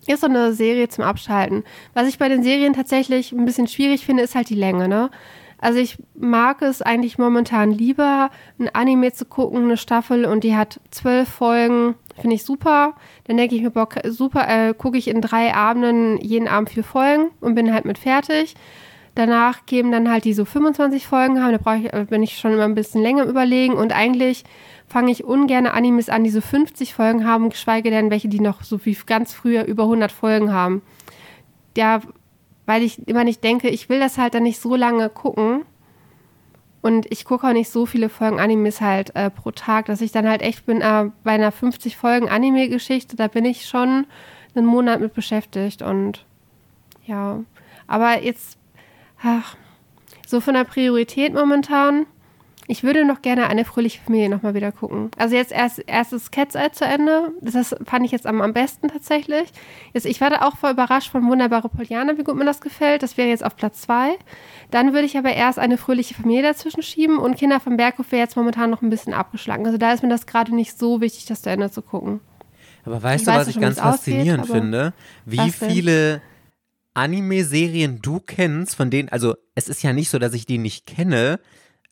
Ist so eine Serie zum Abschalten. Was ich bei den Serien tatsächlich ein bisschen schwierig finde, ist halt die Länge, ne? Also ich mag es eigentlich momentan lieber, ein Anime zu gucken, eine Staffel und die hat zwölf Folgen Finde ich super. Dann denke ich mir, boah, super, äh, gucke ich in drei Abenden jeden Abend vier Folgen und bin halt mit fertig. Danach geben dann halt die so 25 Folgen haben, da brauche ich, äh, bin ich schon immer ein bisschen länger überlegen und eigentlich fange ich ungern Animes an, die so 50 Folgen haben, geschweige denn welche, die noch so wie ganz früher über 100 Folgen haben. Ja, weil ich immer nicht denke, ich will das halt dann nicht so lange gucken. Und ich gucke auch nicht so viele Folgen Animes halt äh, pro Tag, dass ich dann halt echt bin, äh, bei einer 50 Folgen Anime-Geschichte, da bin ich schon einen Monat mit beschäftigt und ja. Aber jetzt ach, so von der Priorität momentan, ich würde noch gerne eine fröhliche Familie nochmal wieder gucken. Also jetzt erst erstes Cat's Eye zu Ende. Das fand ich jetzt am, am besten tatsächlich. Jetzt, ich war da auch voll überrascht von Wunderbare Poliana, wie gut mir das gefällt. Das wäre jetzt auf Platz zwei. Dann würde ich aber erst eine fröhliche Familie dazwischen schieben und Kinder vom Berghof wäre jetzt momentan noch ein bisschen abgeschlagen. Also da ist mir das gerade nicht so wichtig, das zu Ende zu gucken. Aber weißt ich du, weiß was ich ganz faszinierend ausgeht, finde? Wie viele Anime-Serien du kennst, von denen, also es ist ja nicht so, dass ich die nicht kenne,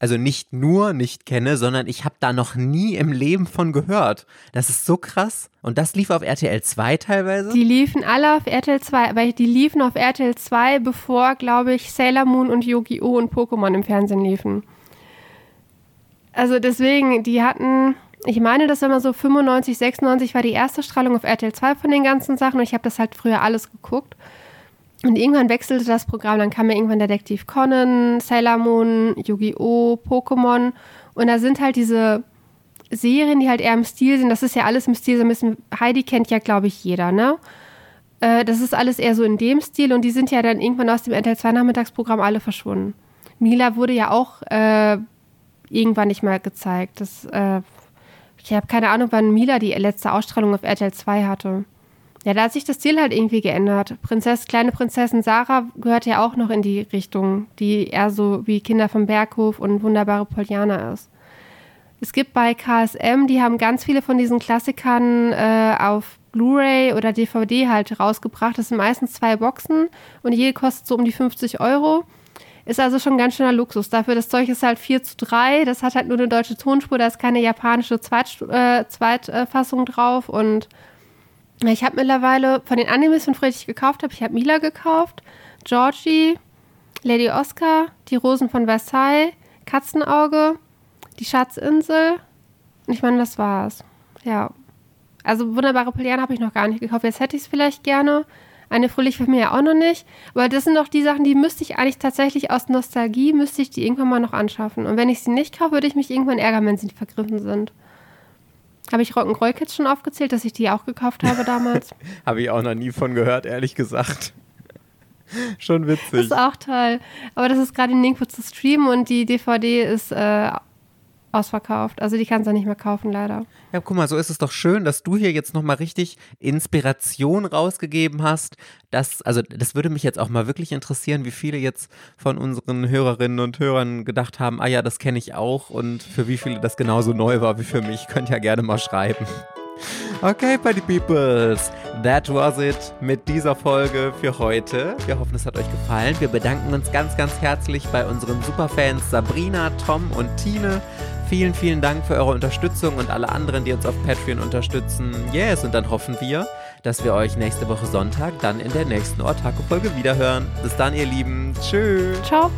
also nicht nur nicht kenne, sondern ich habe da noch nie im Leben von gehört. Das ist so krass. Und das lief auf RTL 2 teilweise? Die liefen alle auf RTL 2, aber die liefen auf RTL 2, bevor, glaube ich, Sailor Moon und Yu-Gi-Oh! und Pokémon im Fernsehen liefen. Also deswegen, die hatten, ich meine, das war immer so 95, 96 war die erste Strahlung auf RTL 2 von den ganzen Sachen und ich habe das halt früher alles geguckt. Und irgendwann wechselte das Programm, dann kam ja irgendwann Detektiv Conan, Sailor Moon, Yu-Gi-Oh!, Pokémon. Und da sind halt diese Serien, die halt eher im Stil sind. Das ist ja alles im Stil so ein bisschen. Heidi kennt ja, glaube ich, jeder, ne? Äh, das ist alles eher so in dem Stil und die sind ja dann irgendwann aus dem RTL 2 Nachmittagsprogramm alle verschwunden. Mila wurde ja auch äh, irgendwann nicht mehr gezeigt. Das, äh, ich habe keine Ahnung, wann Mila die letzte Ausstrahlung auf RTL 2 hatte. Ja, da hat sich das Ziel halt irgendwie geändert. Prinzess, kleine Prinzessin Sarah gehört ja auch noch in die Richtung, die eher so wie Kinder vom Berghof und wunderbare Poliana ist. Es gibt bei KSM, die haben ganz viele von diesen Klassikern äh, auf Blu-ray oder DVD halt rausgebracht. Das sind meistens zwei Boxen und jede kostet so um die 50 Euro. Ist also schon ganz schöner Luxus. Dafür, das Zeug ist halt 4 zu 3. Das hat halt nur eine deutsche Tonspur, da ist keine japanische Zweit, äh, Zweitfassung drauf und ich habe mittlerweile von den Animes von Friedrich gekauft habe, ich habe Mila gekauft, Georgie, Lady Oscar, die Rosen von Versailles, Katzenauge, die Schatzinsel. Ich meine, das war's. Ja. Also wunderbare Poliane habe ich noch gar nicht gekauft. Jetzt hätte ich es vielleicht gerne. Eine fröhliche Familie auch noch nicht. Aber das sind doch die Sachen, die müsste ich eigentlich tatsächlich aus Nostalgie, müsste ich die irgendwann mal noch anschaffen. Und wenn ich sie nicht kaufe, würde ich mich irgendwann ärgern, wenn sie vergriffen sind. Habe ich Rock'n'Roll Kids schon aufgezählt, dass ich die auch gekauft habe damals? habe ich auch noch nie von gehört, ehrlich gesagt. schon witzig. Das ist auch toll. Aber das ist gerade in Ningpo zu streamen und die DVD ist äh, ausverkauft. Also die kannst du nicht mehr kaufen, leider. Ja, guck mal, so ist es doch schön, dass du hier jetzt nochmal richtig Inspiration rausgegeben hast. Das, also das würde mich jetzt auch mal wirklich interessieren, wie viele jetzt von unseren Hörerinnen und Hörern gedacht haben, ah ja, das kenne ich auch und für wie viele das genauso neu war wie für mich. Könnt ja gerne mal schreiben. Okay, Party Peoples, that was it mit dieser Folge für heute. Wir hoffen, es hat euch gefallen. Wir bedanken uns ganz, ganz herzlich bei unseren Superfans Sabrina, Tom und Tine Vielen, vielen Dank für eure Unterstützung und alle anderen, die uns auf Patreon unterstützen. Yes, und dann hoffen wir, dass wir euch nächste Woche Sonntag dann in der nächsten Ortaco-Folge wiederhören. Bis dann, ihr Lieben. Tschüss. Ciao.